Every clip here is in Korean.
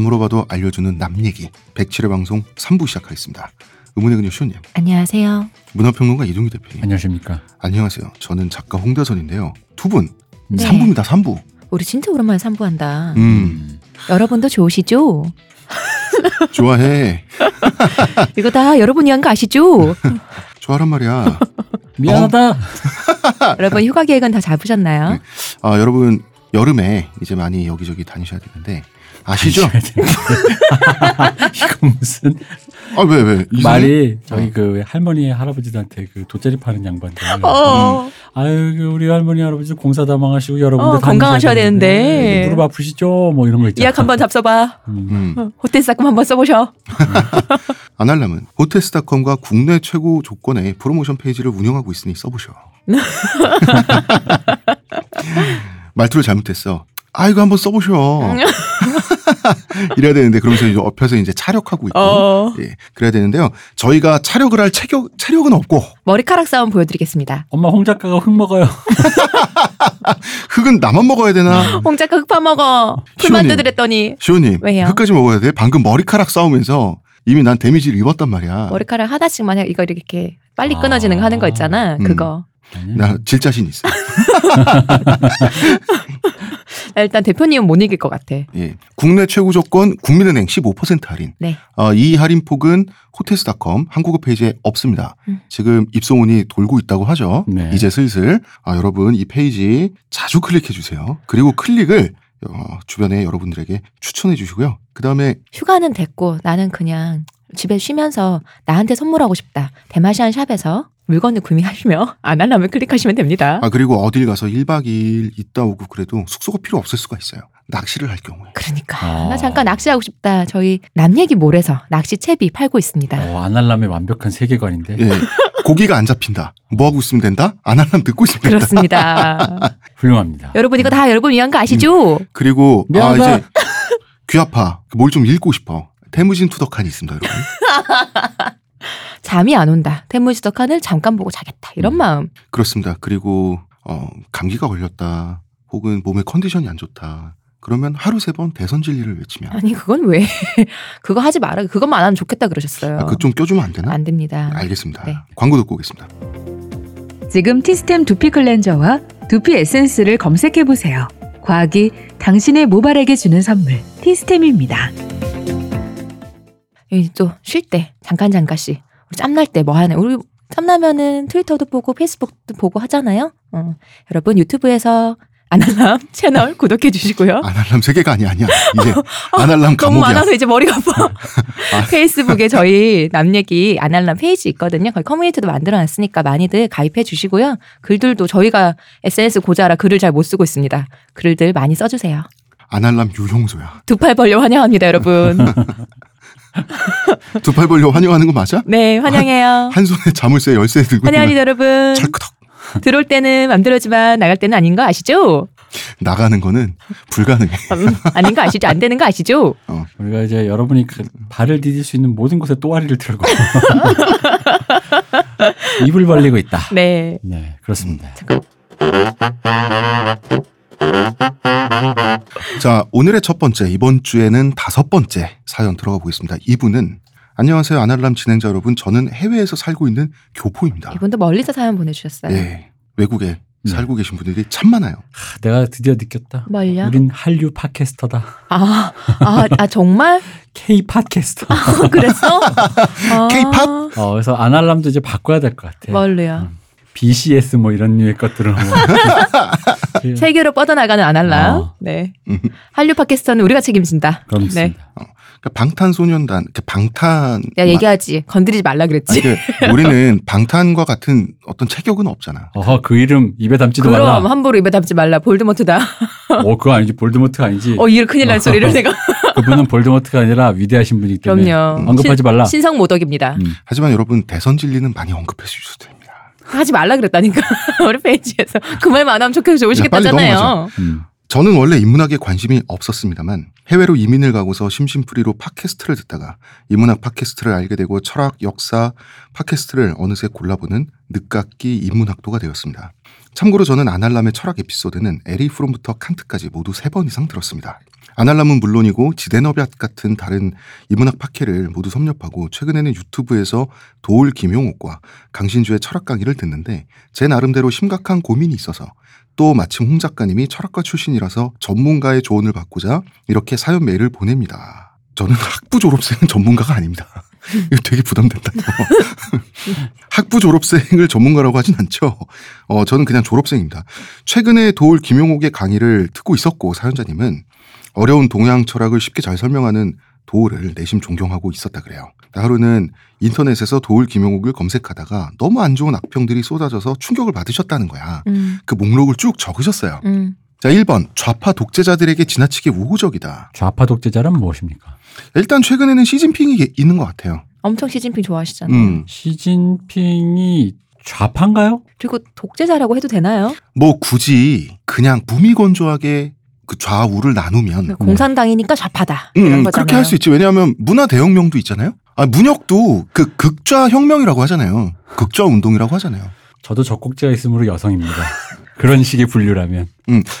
안 물어봐도 알려주는 남 얘기. 107회 방송 3부 시작하겠습니다. 의문의 근육 시호님, 안녕하세요. 문화평론가 이동규 대표님. 안녕하십니까. 안녕하세요. 저는 작가 홍대선인데요. 두 분, 네. 3부입니다. 3부. 우리 진짜 오랜만에 삼부한다. 음, 여러분도 좋으시죠? 좋아해. 이거 다 여러분이 한 거 아시죠? 좋아란 말이야. 미안하다. 여러분 휴가 계획은 다 잡으셨나요? 네. 아, 여러분, 여름에 이제 많이 여기저기 다니셔야 되는데, 아시죠? 이거 무슨 아, 왜, 왜? 말이 저희 어. 그 할머니 할아버지들한테 그 돗자리 파는 양반들. 어, 아유 그 우리 할머니 할아버지 공사 다 망하시고 여러분들 어, 건강하셔야 되는데. 무릎 아프시죠? 뭐 이런 거 있잖아. 예약 한번 잡숴봐. 음. 음. 호텔 싹금 한번 써보셔. 아날람은 호텔스닷컴과 국내 최고 조건의 프로모션 페이지를 운영하고 있으니 써보셔. 말투를 잘못했어. 아 이거 한번 써보셔. 이래야 되는데 그러면서 이제 옆에서 이제 차력하고 있고. 어. 예, 그래야 되는데요. 저희가 차력을 할 체격, 체력은 없고 머리카락 싸움 보여드리겠습니다. 엄마 홍 작가가 흙 먹어요. 흙은 나만 먹어야 되나? 홍 작가 흙 파먹어. 풀만 시원해요. 뜯으랬더니 시호님 왜요? 흙까지 먹어야 돼? 방금 머리카락 싸우면서 이미 난 데미지를 입었단 말이야. 머리카락 하나씩만 해. 이거 이렇게 빨리 아. 끊어지는 거 하는 거 있잖아. 음. 그거. 나 질 자신 있어. 일단 대표님은 못 이길 것 같아. 예. 국내 최고 조건 국민은행 15% 할인. 네. 어, 이 할인 폭은 호텔스닷컴 한국어 페이지에 없습니다. 음. 지금 입소문이 돌고 있다고 하죠. 네. 이제 슬슬 아, 여러분 이 페이지 자주 클릭해 주세요. 그리고 클릭을 어, 주변에 여러분들에게 추천해 주시고요. 그 다음에 휴가는 됐고 나는 그냥 집에 쉬면서 나한테 선물하고 싶다. 대마시안 샵에서 물건을 구매하시며 아날람을 클릭하시면 됩니다. 아 그리고 어딜 가서 1박 2일 있다 오고 그래도 숙소가 필요 없을 수가 있어요. 낚시를 할 경우에. 그러니까 아. 나 잠깐 낚시하고 싶다. 저희 남 얘기 몰에서 낚시 채비 팔고 있습니다. 어, 아날람의 완벽한 세계관인데. 예. 고기가 안 잡힌다. 뭐 하고 있으면 된다? 아날람 듣고 있으면 된다. 그렇습니다. 훌륭합니다. 여러분 이거 다 여러분 위한 거 아시죠? 그리고 아. 이제 귀 아파. 뭘 좀 읽고 싶어. 태무진 투덕한이 있습니다, 여러분. 잠이 안 온다. 태무지덕 칸을 잠깐 보고 자겠다. 이런 음. 마음. 그렇습니다. 그리고 어, 감기가 걸렸다. 혹은 몸의 컨디션이 안 좋다. 그러면 하루 세 번 대선 진리를 외치면 아니 그건 왜? 그거 하지 마라. 그것만 안 하면 좋겠다 그러셨어요. 아, 그좀 껴주면 안 되나? 안 됩니다. 알겠습니다. 네. 광고 듣고 오겠습니다. 지금 티스템 두피 클렌저와 두피 에센스를 검색해 보세요. 과학이 당신의 모발에게 주는 선물 티스템입니다. 또 쉴 때 잠깐 잠깐씩 우리 짬날 때 뭐 하네. 우리 짬나면은 트위터도 보고 페이스북도 보고 하잖아요. 어. 여러분 유튜브에서 아날람 채널 구독해 주시고요. 아날람 세계가 아니 아니야. 이제 아날람 너무 감옥이야. 많아서 이제 머리가 아파. 페이스북에 저희 남 얘기 아날람 페이지 있거든요. 거기 커뮤니티도 만들어놨으니까 많이들 가입해 주시고요. 글들도 저희가 SNS 고자라 글을 잘 못 쓰고 있습니다. 글들 많이 써주세요. 아날람 유용소야. 두 팔 벌려 환영합니다, 여러분. 두 팔 벌려 환영하는 거 맞아? 네, 환영해요. 한 손에 자물쇠 열쇠 들고 환영합니다, 여러분. 찰크덕 들어올 때는 맘대로지만 나갈 때는 아닌 거 아시죠? 나가는 거는 불가능해. 음, 아닌 거 아시죠? 안 되는 거 아시죠? 우리가 이제 여러분이 그 발을 디딜 수 있는 모든 곳에 또아리를 틀고 입을 벌리고 있다. 네. 네, 그렇습니다. 자, 오늘의 첫 번째, 이번 주에는 다섯 번째 사연 들어가 보겠습니다. 이분은 안녕하세요. 아날람 진행자 여러분. 저는 해외에서 살고 있는 교포입니다. 이분도 멀리서 사연 보내주셨어요. 예. 외국에 네. 살고 계신 분들이 참 많아요. 하, 내가 드디어 느꼈다. 뭘요? 우린 한류 팟캐스터다. 아, 아, 아, 정말? K 팟캐스터. 그랬어? 아, K-pop? 어, 그래서 아날람도 이제 바꿔야 될 것 같아. 뭘로요? 음. BCS 뭐 이런 류의 것들은 뭐. 그- 세계로 뻗어나가는 아날람. 어. 네. 음. 한류 팟캐스터는 우리가 책임진다. 그럼 네. 있습니다. 그러니까 방탄소년단, 그 방탄. 내가 얘기하지. 건드리지 말라 아니, 그랬지. 그 우리는 방탄과 같은 어떤 체격은 없잖아. 어허 그 이름 입에 담지도 그럼 말라. 함부로 입에 담지 말라. 볼드모트다. 어 그거 아니지 볼드모트가 아니지. 어, 이 큰일 날 소리를 내가. 그분은 볼드모트가 아니라 위대하신 분이기 때문에 그럼요. 언급하지 신- 말라. 신성 모독입니다. 음. 하지만 여러분 대순진리는 많이 언급해 주셔도 됩니다. 하지 말라 그랬다니까. 우리 페이지에서. 그 말만 안 하면 좋게 빨리 좋으시겠다잖아요. 음. 저는 원래 인문학에 관심이 없었습니다만 해외로 이민을 가고서 심심풀이로 팟캐스트를 듣다가 인문학 팟캐스트를 알게 되고 철학, 역사 팟캐스트를 어느새 골라보는 늦깎이 인문학도가 되었습니다. 참고로 저는 아날람의 철학 에피소드는 에리히 프롬부터 칸트까지 모두 세 번 이상 들었습니다. 아날람은 물론이고 지대너비앗 같은 다른 이문학 파케를 모두 섭렵하고 최근에는 유튜브에서 도울 김용옥과 강신주의 철학 강의를 듣는데 제 나름대로 심각한 고민이 있어서 또 마침 홍 작가님이 철학과 출신이라서 전문가의 조언을 받고자 이렇게 사연 메일을 보냅니다. 저는 학부 졸업생은 전문가가 아닙니다. 이거 되게 부담된다. 학부 졸업생을 전문가라고 하진 않죠. 어, 저는 그냥 졸업생입니다. 최근에 도울 김용옥의 강의를 듣고 있었고 사연자님은 어려운 동양 철학을 쉽게 잘 설명하는 도울을 내심 존경하고 있었다 그래요. 하루는 인터넷에서 도울 김용옥을 검색하다가 너무 안 좋은 악평들이 쏟아져서 충격을 받으셨다는 거야. 음, 그 목록을 쭉 적으셨어요. 음. 자, 1번. 좌파 독재자들에게 지나치게 우호적이다. 좌파 독재자란 무엇입니까? 일단 최근에는 시진핑이 있는 것 같아요. 엄청 시진핑 좋아하시잖아요. 음. 시진핑이 좌파인가요? 그리고 독재자라고 해도 되나요? 뭐 굳이 그냥 무미건조하게 그 좌우를 나누면 공산당이니까 좌파다. 음, 이런 음, 거잖아요. 그렇게 할 수 있지. 왜냐하면 문화 대혁명도 있잖아요. 아, 문혁도 그 극좌 혁명이라고 하잖아요. 극좌 운동이라고 하잖아요. 저도 적국제가 있으므로 여성입니다. 그런 식의 분류라면.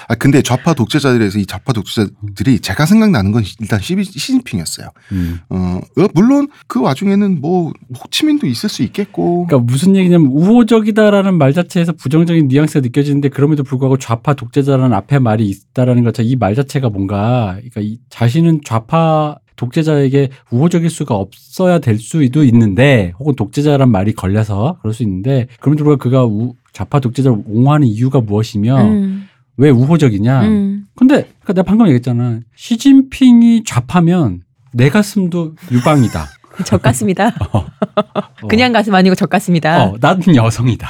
아, 근데 좌파 독재자들에서 이 좌파 독재자들이 제가 생각나는 건 일단 시, 시진핑이었어요. 음. 어, 어, 물론 그 와중에는 뭐 호치민도 있을 수 있겠고. 그러니까 무슨 얘기냐면 우호적이다라는 말 자체에서 부정적인 뉘앙스가 느껴지는데 그럼에도 불구하고 좌파 독재자라는 앞에 말이 있다라는 것, 이말 자체가 뭔가 그러니까 이 자신은 좌파 독재자에게 우호적일 수가 없어야 될 수도 있는데 혹은 독재자란 말이 걸려서 그럴 수 있는데 그럼에도 불구하고 그가 우, 좌파 독재자를 옹호하는 이유가 무엇이며 음, 왜 우호적이냐? 음. 근데 그러니까 내가 방금 얘기했잖아. 시진핑이 좌파면 내 가슴도 유방이다. 적 같습니다. 어. 그냥 가슴 아니고 적 같습니다. 어, 나는 여성이다.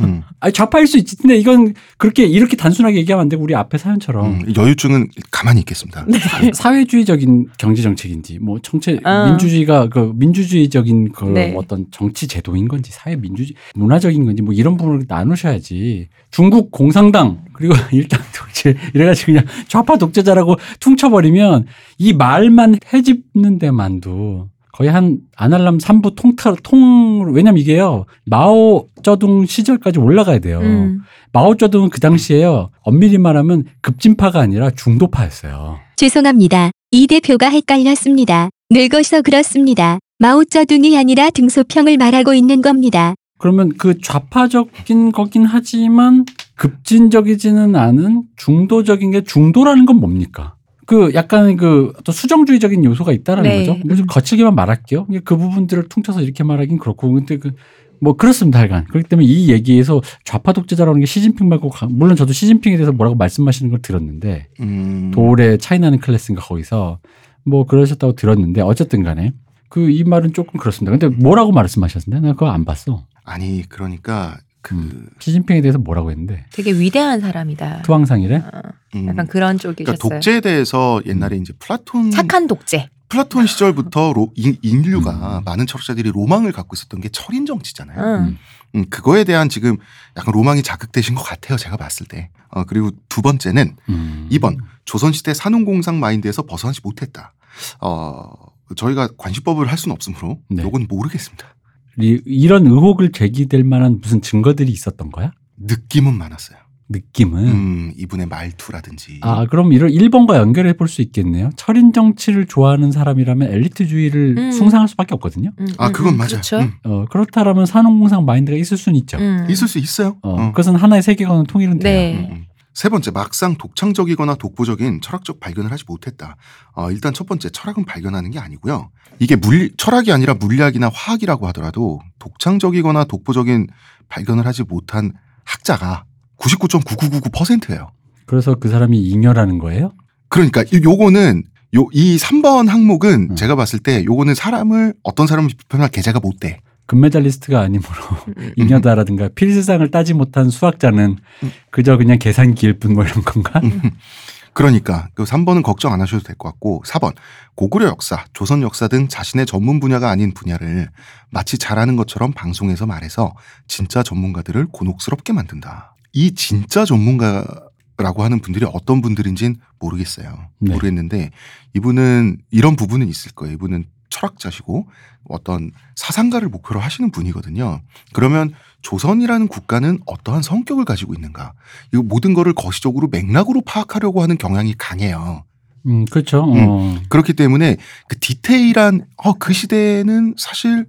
음, 아니 좌파일 수 있지. 근데 이건 그렇게 이렇게 단순하게 얘기하면 안 되고 우리 앞에 사연처럼 음, 여유증은 가만히 있겠습니다. 네. 사회주의적인 경제 정책인지 뭐 정책 어. 민주주의가 그 민주주의적인 그 네. 어떤 정치 제도인 건지 사회 민주주의 문화적인 건지 뭐 이런 부분을 나누셔야지. 중국 공산당 그리고 일당 독재 이래가지고 그냥 좌파 독재자라고 퉁쳐버리면 이 말만 해집는 데만도 거의 한 아날람 3부 통탈 통 왜냐면 이게요 마오쩌둥 시절까지 올라가야 돼요. 음. 마오쩌둥은 그 당시에요 엄밀히 말하면 급진파가 아니라 중도파였어요. 죄송합니다. 이 대표가 헷갈렸습니다. 늙어서 그렇습니다. 마오쩌둥이 아니라 등소평을 말하고 있는 겁니다. 그러면 그 좌파적인 거긴 하지만 급진적이지는 않은 중도적인 게 중도라는 건 뭡니까? 그 약간 그 또 수정주의적인 요소가 있다라는 네. 거죠. 무슨 거칠게만 말할게요. 그 부분들을 퉁쳐서 이렇게 말하긴 그렇고 근데 그 뭐 그렇습니다, 하여간. 그렇기 때문에 이 얘기에서 좌파 독재자라는 게 시진핑 말고 가- 물론 저도 시진핑에 대해서 뭐라고 말씀하시는 걸 들었는데 음, 도울의 차이나는 클래스인가 거기서 뭐 그러셨다고 들었는데 어쨌든 간에 그 이 말은 조금 그렇습니다. 근데 뭐라고 말씀하셨는데 내가 그거 안 봤어. 아니 그러니까 그 음. 시진핑에 대해서 뭐라고 했는데 되게 위대한 사람이다. 투항상이래. 어, 음, 약간 그런 그러니까 쪽이셨어요. 독재에 대해서 옛날에 이제 플라톤 착한 독재. 플라톤 시절부터 로, 인, 인류가 음. 많은 철학자들이 로망을 갖고 있었던 게 철인 정치잖아요. 응. 음, 그거에 대한 지금 약간 로망이 자극되신 것 같아요. 제가 봤을 때. 어, 그리고 두 번째는 음. 2번 조선시대 사농공상 마인드에서 벗어나지 못했다. 어, 저희가 관심법을 할 수는 없으므로 네. 요건 모르겠습니다. 이- 이런 의혹을 제기될 만한 무슨 증거들이 있었던 거야? 느낌은 많았어요. 느낌은. 음, 이분의 말투라든지. 아, 그럼 이런 1번과 연결해 볼 수 있겠네요. 철인 정치를 좋아하는 사람이라면 엘리트주의를 음. 숭상할 수밖에 없거든요. 음, 아, 음, 그건 음, 맞아요. 그렇죠. 음, 어, 그렇다라면 산업공상 마인드가 있을 수는 있죠. 음. 있을 수 있어요. 어, 어. 그것은 하나의 세계관은 통일은 돼요. 세 번째, 막상 독창적이거나 독보적인 철학적 발견을 하지 못했다. 어, 일단 첫 번째, 철학은 발견하는 게 아니고요. 이게 물, 철학이 아니라 물리학이나 화학이라고 하더라도 독창적이거나 독보적인 발견을 하지 못한 학자가 99.9999%예요. 그래서 그 사람이 잉여라는 거예요? 그러니까 이- 요거는 요, 이 3번 항목은 음. 제가 봤을 때 요거는 사람을 어떤 사람을 비판할 계제가 못 돼. 금메달리스트가 아니므로 음. 잉여다라든가 필즈상을 따지 못한 수학자는 음. 그저 그냥 계산기일 뿐 뭐 이런 건가? 음. 그러니까 그 3번은 걱정 안 하셔도 될 것 같고 4번 고구려 역사, 조선 역사 등 자신의 전문 분야가 아닌 분야를 마치 잘하는 것처럼 방송에서 말해서 진짜 전문가들을 곤혹스럽게 만든다. 이 진짜 전문가라고 하는 분들이 어떤 분들인진 모르겠어요. 네. 모르겠는데 이분은 이런 부분은 있을 거예요. 이분은 철학자시고 어떤 사상가를 목표로 하시는 분이거든요. 그러면 조선이라는 국가는 어떠한 성격을 가지고 있는가? 이거 모든 거를 거시적으로 맥락으로 파악하려고 하는 경향이 강해요. 음, 그렇죠. 음. 어. 그렇기 때문에 그 디테일한 어, 그 시대는 사실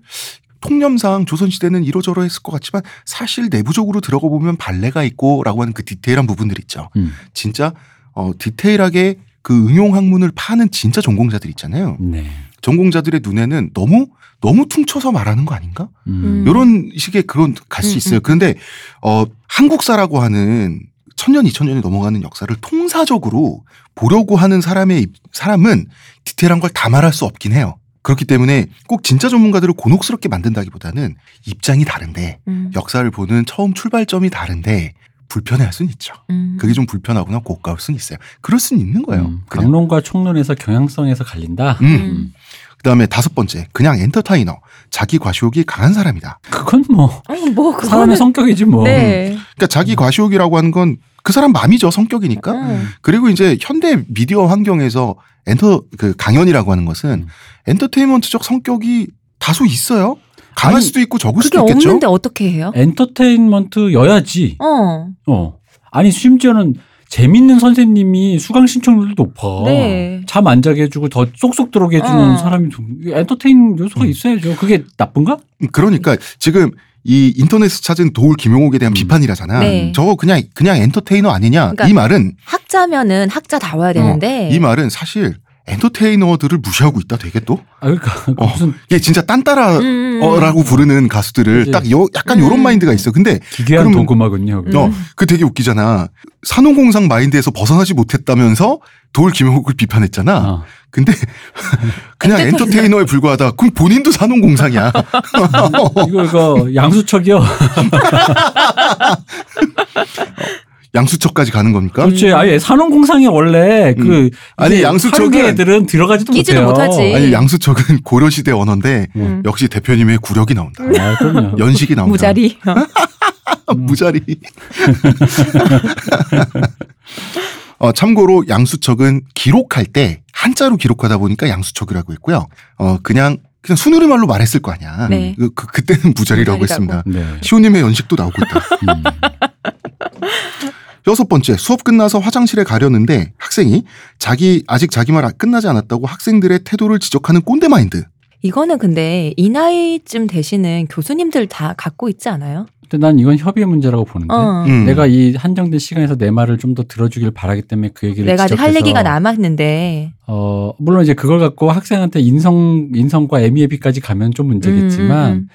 통념상 조선시대는 이러저러 했을 것 같지만 사실 내부적으로 들어가 보면 발레가 있고 라고 하는 그 디테일한 부분들 있죠. 음. 진짜 어, 디테일하게 그 응용 학문을 파는 진짜 전공자들 있잖아요. 네. 전공자들의 눈에는 너무 너무 퉁쳐서 말하는 거 아닌가? 음. 음. 요런 식의 그런 갈수 음, 있어요. 음. 그런데 어 한국사라고 하는 천년 이천 년이 넘어가는 역사를 통사적으로 보려고 하는 사람의 입- 사람은 디테일한 걸 다 말할 수 없긴 해요. 그렇기 때문에 꼭 진짜 전문가들을 곤혹스럽게 만든다기보다는 입장이 다른데 음. 역사를 보는 처음 출발점이 다른데 불편해할 수는 있죠. 음. 그게 좀 불편하거나 고가울 수는 있어요. 그럴 수는 있는 거예요. 음. 강론과 총론에서 경향성에서 갈린다. 음. 음. 그다음에 다섯 번째 그냥 엔터타이너 자기 과시욕이 강한 사람이다. 그건 뭐 어, 뭐 그거는 사람의 성격이지 뭐. 네. 그러니까 자기 과시욕이라고 하는 건 그 사람 마음이죠 성격이니까. 음. 그리고 이제 현대 미디어 환경에서 엔터 그 강연이라고 하는 것은 음. 엔터테인먼트적 성격이 다소 있어요. 강할 아니, 수도 있고 적을 그게 수도 있겠죠. 없는데 어떻게 해요? 엔터테인먼트여야지. 어. 어. 아니 심지어는 재밌는 선생님이 수강 신청률도 높아. 네. 잠 안 자게 해주고 더 쏙쏙 들어오게 해주는 어. 사람이 좀 엔터테인 요소가 음. 있어야죠. 그게 나쁜가? 그러니까 지금 이 인터넷에서 찾은 도울 김용옥에 대한 음. 비판이라잖아. 네. 저거 그냥 그냥 엔터테이너 아니냐. 그러니까 이 말은 학자면은 학자다워야 되는데. 이 말은 사실 엔터테이너들을 무시하고 있다 되게 또. 아 그러니까 어. 무슨 이게 진짜 딴따라 음, 음, 음. 부르는 가수들을 딱 요, 약간 음. 요런 마인드가 있어. 근데 기괴한. 음. 어, 그 되게 웃기잖아. 산업공상 마인드에서 벗어나지 못했다면서 도울 김용옥을 비판했잖아. 어. 근데 그냥 엔터테이너. 엔터테이너에 불과하다. 그럼 본인도 산업공상이야. 이거 이거 양수척이요. 양수척까지 가는 겁니까? 그렇지. 아예 산업공상에 원래 그 아니, 하류계 애들은 들어가지도 끼지도 못해요. 못하지. 아니 양수척은 고려 시대 언어인데 음. 역시 대표님의 구력이 나온다. 아, 그럼요. 연식이 나온다. 무자리. 어. 무자리. 어, 참고로 양수척은 기록할 때 한자로 기록하다 보니까 양수척이라고 했고요. 어, 그냥 그냥 순우리말로 말했을 거 아니야. 네. 그, 그, 그때는 무자리라고 무자리라고. 했습니다. 네. 시호님의 연식도 나오고 있다. 음. 여섯 번째, 수업 끝나서 화장실에 가려는데 학생이 자기 아직 자기 말 끝나지 않았다고 학생들의 태도를 지적하는 꼰대 마인드. 이거는 근데 이 나이쯤 되시는 교수님들 다 갖고 있지 않아요? 근데 난 이건 협의의 문제라고 보는데 어. 음. 내가 이 한정된 시간에서 내 말을 좀 더 들어주길 바라기 때문에 그 얘기를 내가 아직 할 지적해서 얘기가 남았는데. 어 물론 이제 그걸 갖고 학생한테 인성 인성과 애미애비까지 가면 좀 문제겠지만 음, 음,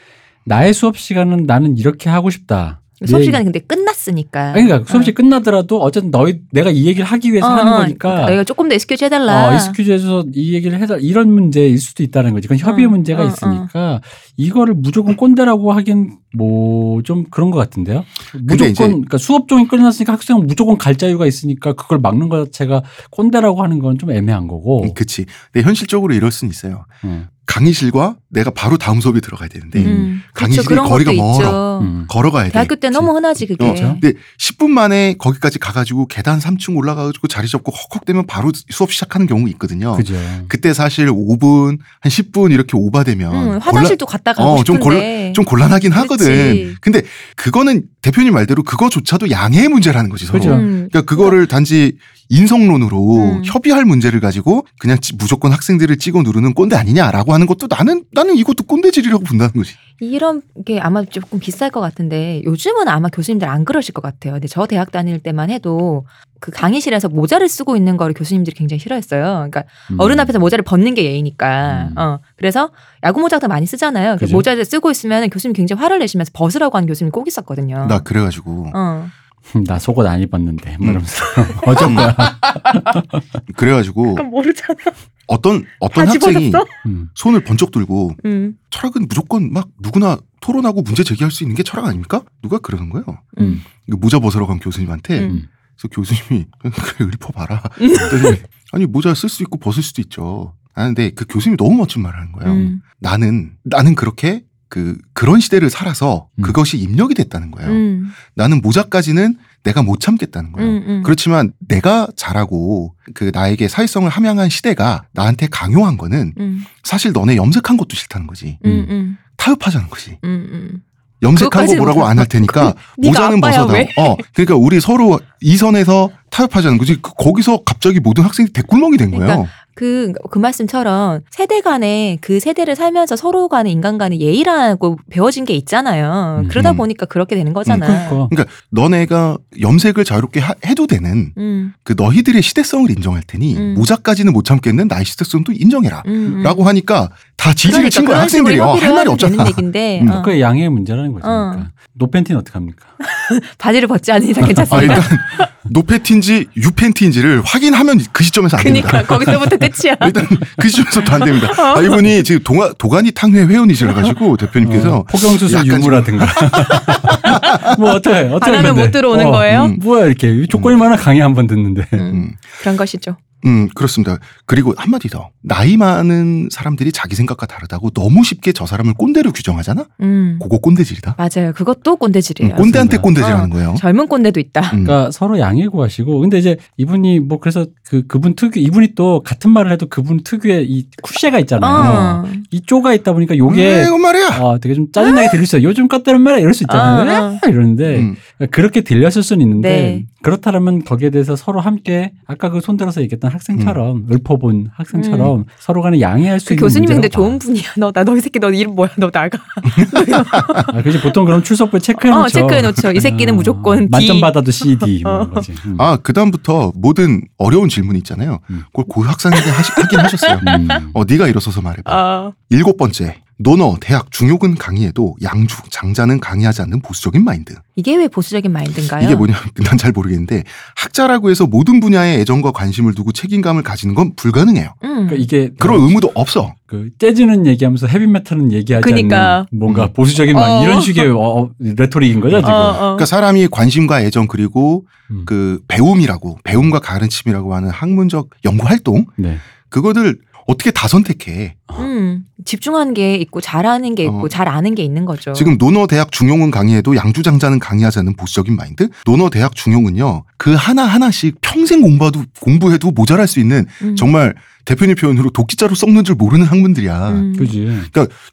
나의 수업 시간은 나는 이렇게 하고 싶다. 음. 수업 내- 시간이 근데 끝났으니까. 아니, 그러니까 수업이 어. 끝나더라도 어쨌든 너희 내가 이 얘기를 하기 위해서 어, 하는 어. 거니까 너희가 조금 더 에스큐즈 해달라. 어, 익스큐즈에서 이 얘기를 해서 이런 문제일 수도 있다는 거지. 그건 협의의 어, 문제가 어, 있으니까 이거를 무조건 꼰대라고 하긴 뭐 좀 그런 것 같은데요. 무조건 그러니까 수업 종이 끝났으니까 학생은 무조건 갈 자유가 있으니까 그걸 막는 것 자체가 꼰대라고 하는 건 좀 애매한 거고. 음, 그치. 근데 현실적으로 이럴 수는 있어요. 음. 강의실과 내가 바로 다음 수업에 들어가야 되는데 음. 강의실이 그렇죠. 그런 거리가 멀어. 음. 걸어가야 돼. 대학교 때 너무 흔하지 그게. 어, 근데 10분 만에 거기까지 가가지고 계단 3층 올라가가지고 자리 잡고 헉헉대면 바로 수업 시작하는 경우 있거든요. 그죠. 그때 사실 5분, 한 10분 이렇게 오바되면 음, 화장실도 갔다 가고 어, 좀 싶은데. 곤- 좀 곤란하긴 하거든. 근데 그거는 대표님 말대로 그거조차도 양해의 문제라는 거지 서로. 그죠. 음. 그러니까 그거를 단지 인성론으로 음. 협의할 문제를 가지고 그냥 찌- 무조건 학생들을 찍어 누르는 꼰대 아니냐라고 하는 것도 나는 나는 이것도 꼰대질이라고 본다는 거지. 이런 게 아마 조금 비쌀 것 같은데 요즘은 아마 교수님들 안 그러실 것 같아요. 근데 저 대학 다닐 때만 해도 그 강의실에서 모자를 쓰고 있는 거를 교수님들이 굉장히 싫어했어요. 그러니까 음. 어른 앞에서 모자를 벗는 게 예의니까. 음. 어. 그래서 야구 모자 같은 거 많이 쓰잖아요. 그. 모자를 쓰고 있으면 교수님 굉장히 화를 내시면서 벗으라고 하는 교수님 꼭 있었거든요. 나 그래가지고 어. 나 속옷 안 입었는데. 뭐 음. 이러면서 어쩐 거야. 그래가지고 모르잖아. 어떤 어떤 학생이? 음. 손을 번쩍 들고 음. 철학은 무조건 막 누구나 토론하고 문제 제기할 수 있는 게 철학 아닙니까? 누가 그러는 거예요? 음. 이거 모자 벗으러 간 교수님한테 음. 그래서 교수님이 그래 읊어봐라. 그랬더니 아니 모자 쓸 수 있고 벗을 수도 있죠. 하는데 그 교수님이 너무 멋진 말을 하는 거예요. 음. 나는 나는 그렇게 그 그런 시대를 살아서 음. 그것이 입력이 됐다는 거예요. 음. 나는 모자까지는 내가 못 참겠다는 거예요. 음. 음. 그렇지만 내가 잘하고 그 나에게 사회성을 함양한 시대가 나한테 강요한 거는 음. 사실 너네 염색한 것도 싫다는 거지. 음. 음. 타협하자는 거지. 음. 음. 염색한 거 뭐라고 안 할 테니까 네가 모자는 아빠야, 벗어다. 왜? 어, 그러니까 우리 서로 이 선에서 타협하자는 거지. 그- 거기서 갑자기 모든 학생이 대꿀멍이 된 거예요. 그러니까 그, 그 말씀처럼 세대 간에 그 세대를 살면서 서로 간의 인간 간의 예의라고 배워진 게 있잖아요. 음. 그러다 보니까 그렇게 되는 거잖아. 그러니까 너네가 염색을 자유롭게 하- 해도 되는 음, 그 너희들의 시대성을 인정할 테니 음. 모자까지는 못 참겠는 나의 시대성도 인정해라. 음, 음. 라고 하니까 다 지지를 친 거야 그런 식으로 학생들이 어, 할 말이 없잖아. 음. 어. 그게 양해의 문제라는 거죠. 어. 그러니까. 노팬티는 어떻게 합니까? 바지를 벗지 않은 이상 아, 괜찮습니다. 일단 노팬티인지 유팬티인지를 확인하면 그 시점에서 안 됩니다. 그러니까 거기서부터 끝이야. 일단 그 시점부터 안 됩니다. 어. 아, 이분이 지금 동아, 도가니 탕회 회원이시라 가지고 대표님께서 어, 포경수술 유무라든가. 뭐 어떻게 어떻게 안 하면? 못 들어오는 어, 거예요? 음. 뭐야 이렇게 조건이 많아 강의 한 번 듣는데. 음, 음, 그런 것이죠. 음, 그렇습니다. 그리고 한마디 더. 나이 많은 사람들이 자기 생각과 다르다고 너무 쉽게 저 사람을 꼰대로 규정하잖아? 음, 그거 꼰대질이다. 맞아요. 그것도 꼰대질이에요. 음, 꼰대한테 맞습니다. 꼰대질 하는 어. 거예요. 젊은 꼰대도 있다. 음. 그러니까 서로 양해 구하시고 근데 이제 이분이 뭐 그래서 그 그분 특유 이분이 또 같은 말을 해도 그분 특유의 이 쿠쉐가 있잖아요. 어. 이 쪼가 있다 보니까 음, 요게 이거 말이야. 어, 되게 좀 짜증나게 들릴 수 있어요. 요즘 것들은 말이야 이럴 수 있잖아요. 어, 어. 에? 이러는데 음, 그렇게 들렸을 수는 있는데 네. 그렇다면 거기에 대해서 서로 함께 아까 그 손들어서 얘기했던 학생처럼 읊어본 학생처럼 서로 간에 양해할 수 그 있는 교수님이 근데 문제라고 좋은 분이야. 너 나너이 새끼 너 이름 뭐야? 너 나가. 봐. 아, 그지 보통 그럼 출석부에 체크해 어, 놓죠. 체크해 놓죠. 이 새끼는 무조건 D. 만점 받아도 CD 뭐 어. 음. 아, 그다음부터 모든 어려운 질문 있잖아요. 음. 그걸 고 학생에게 하시, 하긴 하셨어요. 음. 어, 네가 일어서서 말해봐. 아, 일곱 번째. 노너, 대학, 중요근 강의에도 양주, 장자는 강의하지 않는 보수적인 마인드. 이게 왜 보수적인 마인드인가요? 이게 뭐냐, 난잘 모르겠는데, 학자라고 해서 모든 분야에 애정과 관심을 두고 책임감을 가지는 건 불가능해요. 음. 그러니까 이게 그런 의무도 없어. 그 재즈는 얘기하면서 헤비메탈은 얘기하지 그니까. 않는 뭔가 음. 보수적인 말 어. 이런 식의 어, 어, 레토릭인 거죠 지금. 어, 어. 그러니까 사람이 관심과 애정 그리고 음. 그 배움이라고, 배움과 가르침이라고 하는 학문적 연구 활동, 네. 그거를 어떻게 다 선택해. 음, 집중하는 게 있고 잘하는 게 있고 어. 잘 아는 게 있는 거죠. 지금 노너 대학 중용은 강의에도 양주장자는 강의하지 않는 보수적인 마인드? 노너 대학 중용은요, 그 하나 하나씩 평생 공부해도, 공부해도 모자랄 수 있는 음. 정말 대표님 표현으로 독기자로 썩는 줄 모르는 학문들이야. 음. 그지.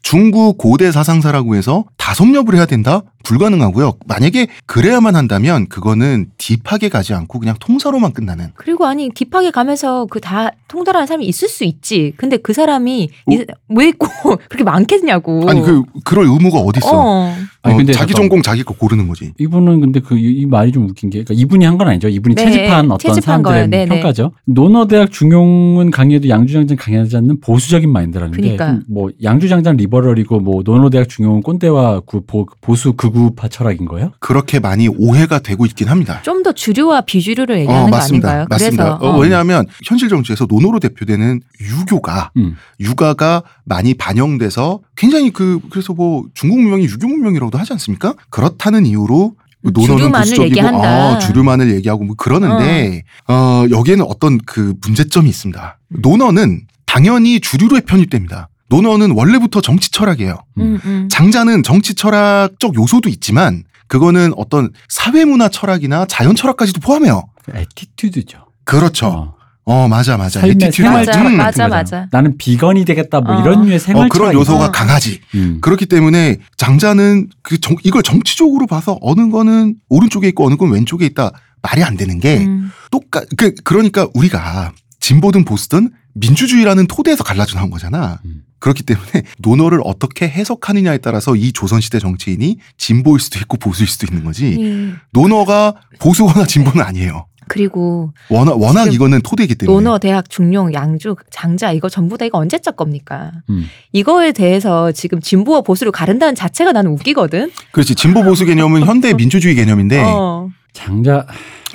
중국 고대 사상사라고 해서 다 섭렵을 해야 된다? 불가능하고요. 만약에 그래야만 한다면 그거는 딥하게 가지 않고 그냥 통사로만 끝나는. 그리고 아니 딥하게 가면서 그 다 통달하는 사람이 있을 수 있지. 근데 그 사람이 어? 이- 왜 있고 그렇게 많겠냐고. 아니 그 그럴 의무가 어디 있어? 어. 아니, 어, 근데 자기 잠깐. 전공 자기 거 고르는 거지. 이분은 근데 그 이 말이 좀 웃긴 게 그러니까 이분이 한 건 아니죠. 이분이 네, 채집한 어떤 채집한 사람들의 거예요. 네, 네. 평가죠. 논어 대학 중용은 강의 에도 양주 장자 강의하지 않는 보수적인 마인드라는 그러니까. 게뭐 양주 장자 리버럴이고 뭐 논어 대학 중용은 꼰대와 구- 보, 보수 극우파 철학인 거예요? 그렇게 많이 오해가 되고 있긴 합니다. 좀 더 주류와 비주류를 얘기하는 어, 거 맞습니다. 아닌가요? 맞습니다. 그래서 어, 왜냐하면 현실 정치에서 논어로 대표되는 유교가 음. 유가가 많이 반영돼서 굉장히 그 그래서 뭐 중국 문명이 유교 문명이라고도 하지 않습니까? 그렇다는 이유로 그 논어는 주류만을 보수적이고 얘기한다. 어, 주류만을 얘기하고 뭐 그러는데 어. 여기에는 어떤 그 문제점이 있습니다. 논어는 당연히 주류로에 편입됩니다. 논어는 원래부터 정치 철학이에요. 음, 음. 장자는 정치 철학적 요소도 있지만 그거는 어떤 사회 문화 철학이나 자연 철학까지도 포함해요. 그 attitude죠. 그렇죠. 어. 어, 맞아 맞아. 삶의. 생활 맞아, 음. 맞아. 맞아. 나는 비건이 되겠다 뭐 어. 이런 류의 생활 어, 그런 요소가 어. 강하지. 음. 그렇기 때문에 장자는 그 정, 이걸 정치적으로 봐서 어느 거는 오른쪽에 있고 어느 건 왼쪽에 있다 말이 안 되는 게 음. 똑같 그 그러니까 우리가 진보든 보수든 민주주의라는 토대에서 갈라져 나온 거잖아. 음. 그렇기 때문에 논어를 어떻게 해석하느냐에 따라서 이 조선시대 정치인이 진보일 수도 있고 보수일 수도 있는 거지. 음. 논어가 보수거나 진보는 아니에요. 그리고 워낙, 워낙 이거는 토대이기 때문에. 논어, 대학, 중용, 양주, 장자 이거 전부 다 이거 언제 적 겁니까? 음. 이거에 대해서 지금 진보와 보수를 가른다는 자체가 나는 웃기거든. 그렇지. 진보 보수 개념은 현대 민주주의 개념인데 어. 장자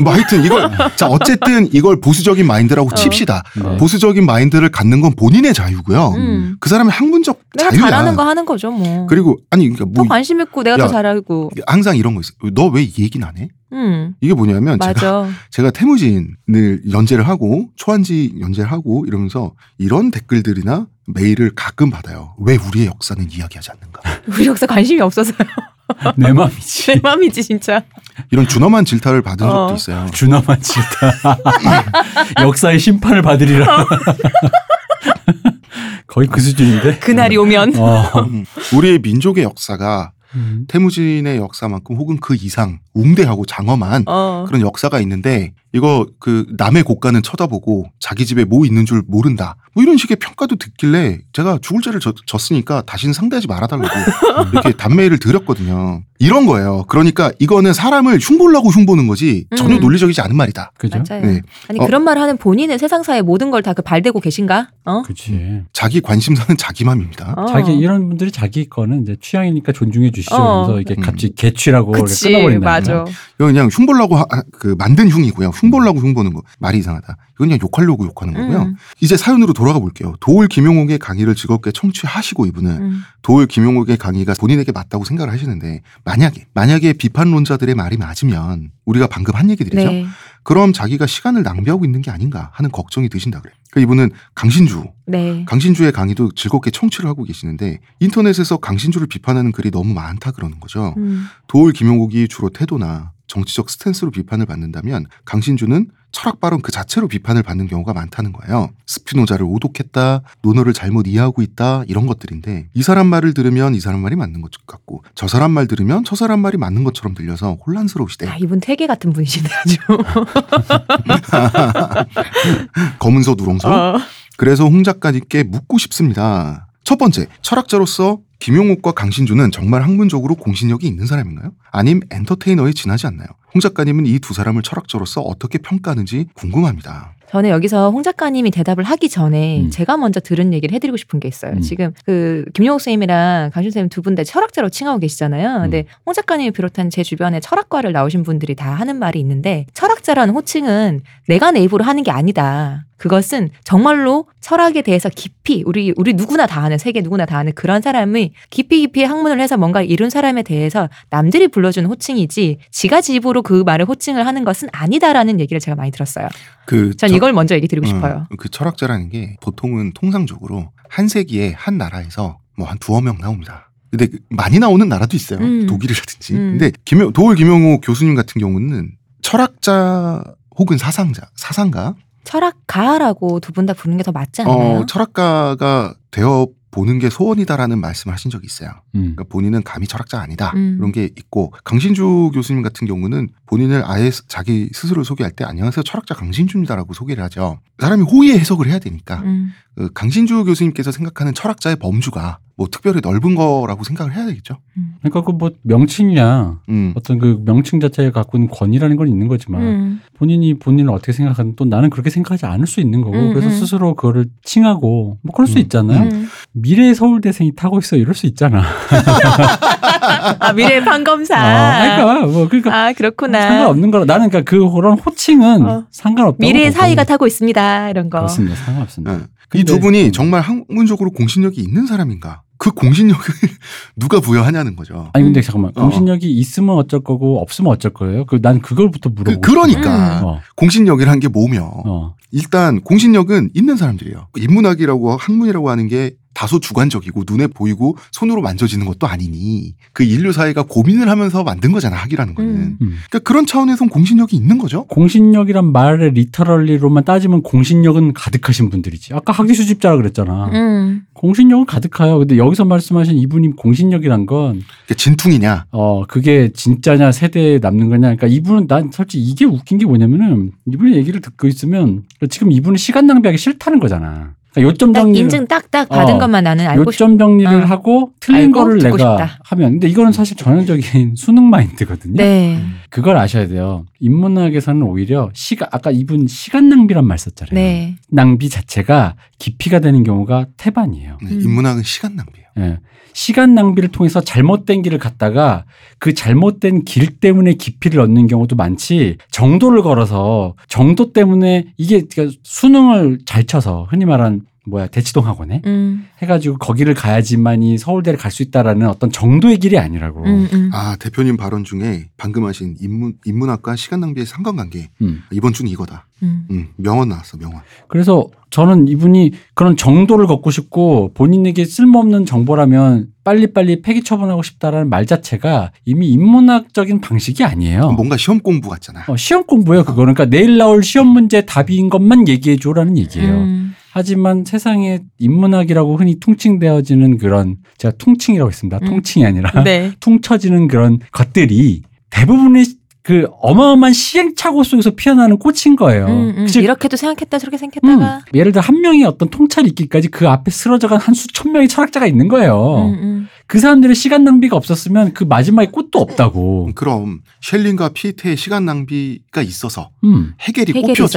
뭐 하여튼 이걸 자 어쨌든 이걸 보수적인 마인드라고 어. 칩시다. 네. 보수적인 마인드를 갖는 건 본인의 자유고요. 음. 그 사람의 학문적 자유야. 잘하는 거 하는 거죠, 뭐. 그리고 아니 그러니까 더뭐 관심 있고 내가 야, 더 잘하고. 항상 이런 거 있어. 너 왜 이 얘기는 안 해? 음. 이게 뭐냐면 제가 맞아. 제가 태무진을 연재를 하고 초한지 연재를 하고 이러면서 이런 댓글들이나 메일을 가끔 받아요. 왜 우리의 역사는 이야기하지 않는가? 우리 역사 관심이 없어서요. 내 맘이지. 내 맘이지 진짜. 이런 준엄한 질타를 받은 적도 어. 있어요. 준엄한 질타. 역사의 심판을 받으리라. 거의 그 수준인데. 그날이 오면. 어. 음, 우리의 민족의 역사가 음. 태무진의 역사만큼 혹은 그 이상 웅대하고 장엄한 어. 그런 역사가 있는데 이거 그 남의 고가는 쳐다보고 자기 집에 뭐 있는 줄 모른다. 뭐 이런 식의 평가도 듣길래 제가 죽을 죄를 졌, 졌으니까 다시는 상대하지 말아달라고 이렇게 단메일을 드렸거든요. 이런 거예요. 그러니까 이거는 사람을 흉보려고 흉보는 거지 전혀 음. 논리적이지 않은 말이다. 그죠? 맞아요. 네. 아니 어. 그런 말 하는 본인은 세상사의 모든 걸 다 그 발대고 계신가? 어? 그치. 자기 관심사는 자기 맘입니다. 어. 자기 이런 분들이 자기 거는 이제 취향이니까 존중해 주시죠. 어. 그래서 이게 음. 갑자기 개취라고 끊어버린다. 맞아. 이거 그냥 흉 보려고 하- 그 만든 흉이고요. 흉 보려고 흉 보는 거 말이 이상하다. 이건 그냥 욕하려고 욕하는 거고요. 음, 이제 사연으로 돌아가 볼게요. 도울 김용옥의 강의를 즐겁게 청취하시고 이분은 음. 도울 김용옥의 강의가 본인에게 맞다고 생각을 하시는데 만약에 만약에 비판론자들의 말이 맞으면 우리가 방금 한 얘기들이죠. 네. 그럼 자기가 시간을 낭비하고 있는 게 아닌가 하는 걱정이 드신다 그래요. 그러니까 이분은 강신주, 네. 강신주의 강의도 즐겁게 청취를 하고 계시는데 인터넷에서 강신주를 비판하는 글이 너무 많다 그러는 거죠. 음. 도울 김용옥이 주로 태도나 정치적 스탠스로 비판을 받는다면 강신주는 철학 발언 그 자체로 비판을 받는 경우가 많다는 거예요. 스피노자를 오독했다, 논어를 잘못 이해하고 있다 이런 것들인데 이 사람 말을 들으면 이 사람 말이 맞는 것 같고 저 사람 말 들으면 저 사람 말이 맞는 것처럼 들려서 혼란스러우시대. 아, 이분 태계 같은 분이시네 아주. 검은소 누렁소. 어. 그래서 홍 작가님께 묻고 싶습니다. 첫 번째, 철학자로서 김용옥과 강신주는 정말 학문적으로 공신력이 있는 사람인가요? 아님 엔터테이너에 지나지 않나요? 홍 작가님은 이 두 사람을 철학자로서 어떻게 평가하는지 궁금합니다. 저는 여기서 홍 작가님이 대답을 하기 전에 음. 제가 먼저 들은 얘기를 해드리고 싶은 게 있어요. 음. 지금 그 김용옥 선생님이랑 강신 선생님 두 분 다 철학자로 칭하고 계시잖아요. 근데 홍 작가님을 비롯한 제 주변에 철학과를 나오신 분들이 다 하는 말이 있는데 철학자라는 호칭은 내가 내 입으로 하는 게 아니다. 그것은 정말로 철학에 대해서 깊이 우리 우리 누구나 다 아는 세계 누구나 다 아는 그런 사람이 깊이 깊이 학문을 해서 뭔가 이룬 사람에 대해서 남들이 불러주는 호칭이지 지가 지 입으로 그 말을 호칭을 하는 것은 아니다라는 얘기를 제가 많이 들었어요. 그전 저- 이걸 먼저 얘기 드리고 싶어요. 어, 그 철학자라는 게 보통은 통상적으로 한 세기에 한 나라에서 뭐 한 두어 명 나옵니다. 근데 그 많이 나오는 나라도 있어요. 음. 독일이라든지. 음. 근데 김용, 도울 김용호 교수님 같은 경우는 철학자 혹은 사상자, 사상가, 철학가라고 두 분 다 부르는 게 더 맞지 않나요? 어, 철학가가 되어 보는 게 소원이다라는 말씀을 하신 적이 있어요. 음. 그러니까 본인은 감히 철학자 아니다 음. 이런 게 있고 강신주 교수님 같은 경우는 본인을 아예 스- 자기 스스로 소개할 때 안녕하세요 철학자 강신주입니다라고 소개를 하죠. 사람이 호의의 해석을 해야 되니까 음. 그 강신주 교수님께서 생각하는 철학자의 범주가 뭐 특별히 넓은 거라고 생각을 해야 되겠죠. 그러니까 그 뭐 명칭이야 음. 어떤 그 명칭 자체가 갖고 있는 권위라는 건 있는 거지만 음. 본인이 본인을 어떻게 생각하든 또 나는 그렇게 생각하지 않을 수 있는 거고 음, 그래서 음. 스스로 그거를 칭하고 뭐 그럴 수 음, 있잖아요. 음. 미래 서울대생이 타고 있어 이럴 수 있잖아. 아 미래 판검사. 어, 그러니까 뭐 그러니까 아 그렇구나. 상관없는 거라 나는 그러니까 그런 호칭은 어. 상관없다고 미래의. 사이가 타고 있습니다. 이런 거. 그렇습니다. 상관없습니다. 이 두 분이 정말 학문적으로 공신력이 있는 사람인가? 그 공신력을 누가 부여하냐는 거죠. 아니 근데 잠깐만 어. 공신력이 있으면 어쩔 거고 없으면 어쩔 거예요. 그 난 그걸부터 물어보고 그, 그러니까 싶어요. 어, 공신력이라는 게 뭐며 어. 일단 공신력은 있는 사람들이에요. 인문학이라고 학문이라고 하는 게 다소 주관적이고 눈에 보이고 손으로 만져지는 것도 아니니 그 인류 사회가 고민을 하면서 만든 거잖아 학이라는 거는. 음. 음. 그러니까 그런 차원에선 공신력이 있는 거죠. 공신력이란 말의 리터럴리로만 따지면 공신력은 가득하신 분들이지. 아까 학위 수집자라 그랬잖아. 음. 공신력은 가득해요. 근데 여기서 말씀하신 이분이 공신력이란 건, 진퉁이냐? 어, 그게 진짜냐, 세대에 남는 거냐. 그러니까 이분은 난 솔직히 이게 웃긴 게 뭐냐면은 이분의 얘기를 듣고 있으면 지금 이분은 시간 낭비하기 싫다는 거잖아. 그러니까 요점 딱 정리를. 인증 딱딱 받은 어. 것만 나는 알고. 요점 정리를 어. 하고 틀린 알고 거를 내가 싶다. 하면. 근데 이거는 사실 전형적인 수능 마인드거든요. 네. 그걸 아셔야 돼요. 인문학에서는 오히려 시간, 아까 이분 시간 낭비란 말 썼잖아요. 네. 낭비 자체가 기피가 되는 경우가 태반이에요. 네, 음. 인문학은 시간 낭비예요. 예. 시간 낭비를 통해서 잘못된 길을 갔다가 그 잘못된 길 때문에 깊이를 얻는 경우도 많지 정도를 걸어서 정도 때문에 이게 그러니까 수능을 잘 쳐서 흔히 말하는 뭐야 대치동 학원에 음. 해가지고 거기를 가야지만이 서울대를 갈 수 있다라는 어떤 정도의 길이 아니라고. 음. 음. 아 대표님 발언 중에 방금 하신 인문 인문학과 시간 낭비의 상관관계 음. 이번 주는 이거다. 음. 음, 명언 나왔어 명언. 그래서 저는 이분이 그런 정도를 걷고 싶고 본인에게 쓸모없는 정보라면 빨리빨리 폐기 처분하고 싶다라는 말 자체가 이미 인문학적인 방식이 아니에요. 뭔가 시험 공부 같잖아. 어, 시험 공부예요, 그거는. 그러니까 내일 나올 시험 문제 답인 것만 얘기해 줘라는 얘기예요. 음. 하지만 세상에 인문학이라고 흔히 퉁칭되어지는 그런 제가 퉁칭이라고 했습니다. 음. 통칭이 아니라 네. 퉁쳐지는 그런 것들이 대부분의 그 어마어마한 시행착오 속에서 피어나는 꽃인 거예요. 음, 음. 즉, 이렇게도 생각했다 저렇게 음, 생각했다가 예를 들어 한 명이 어떤 통찰이 있기까지 그 앞에 쓰러져간 한 수천 명의 철학자가 있는 거예요. 음, 음. 그 사람들의 시간 낭비가 없었으면 그 마지막에 꽃도 없다고. 그럼 셸링과 피테의 시간 낭비가 있어서 음, 해결이.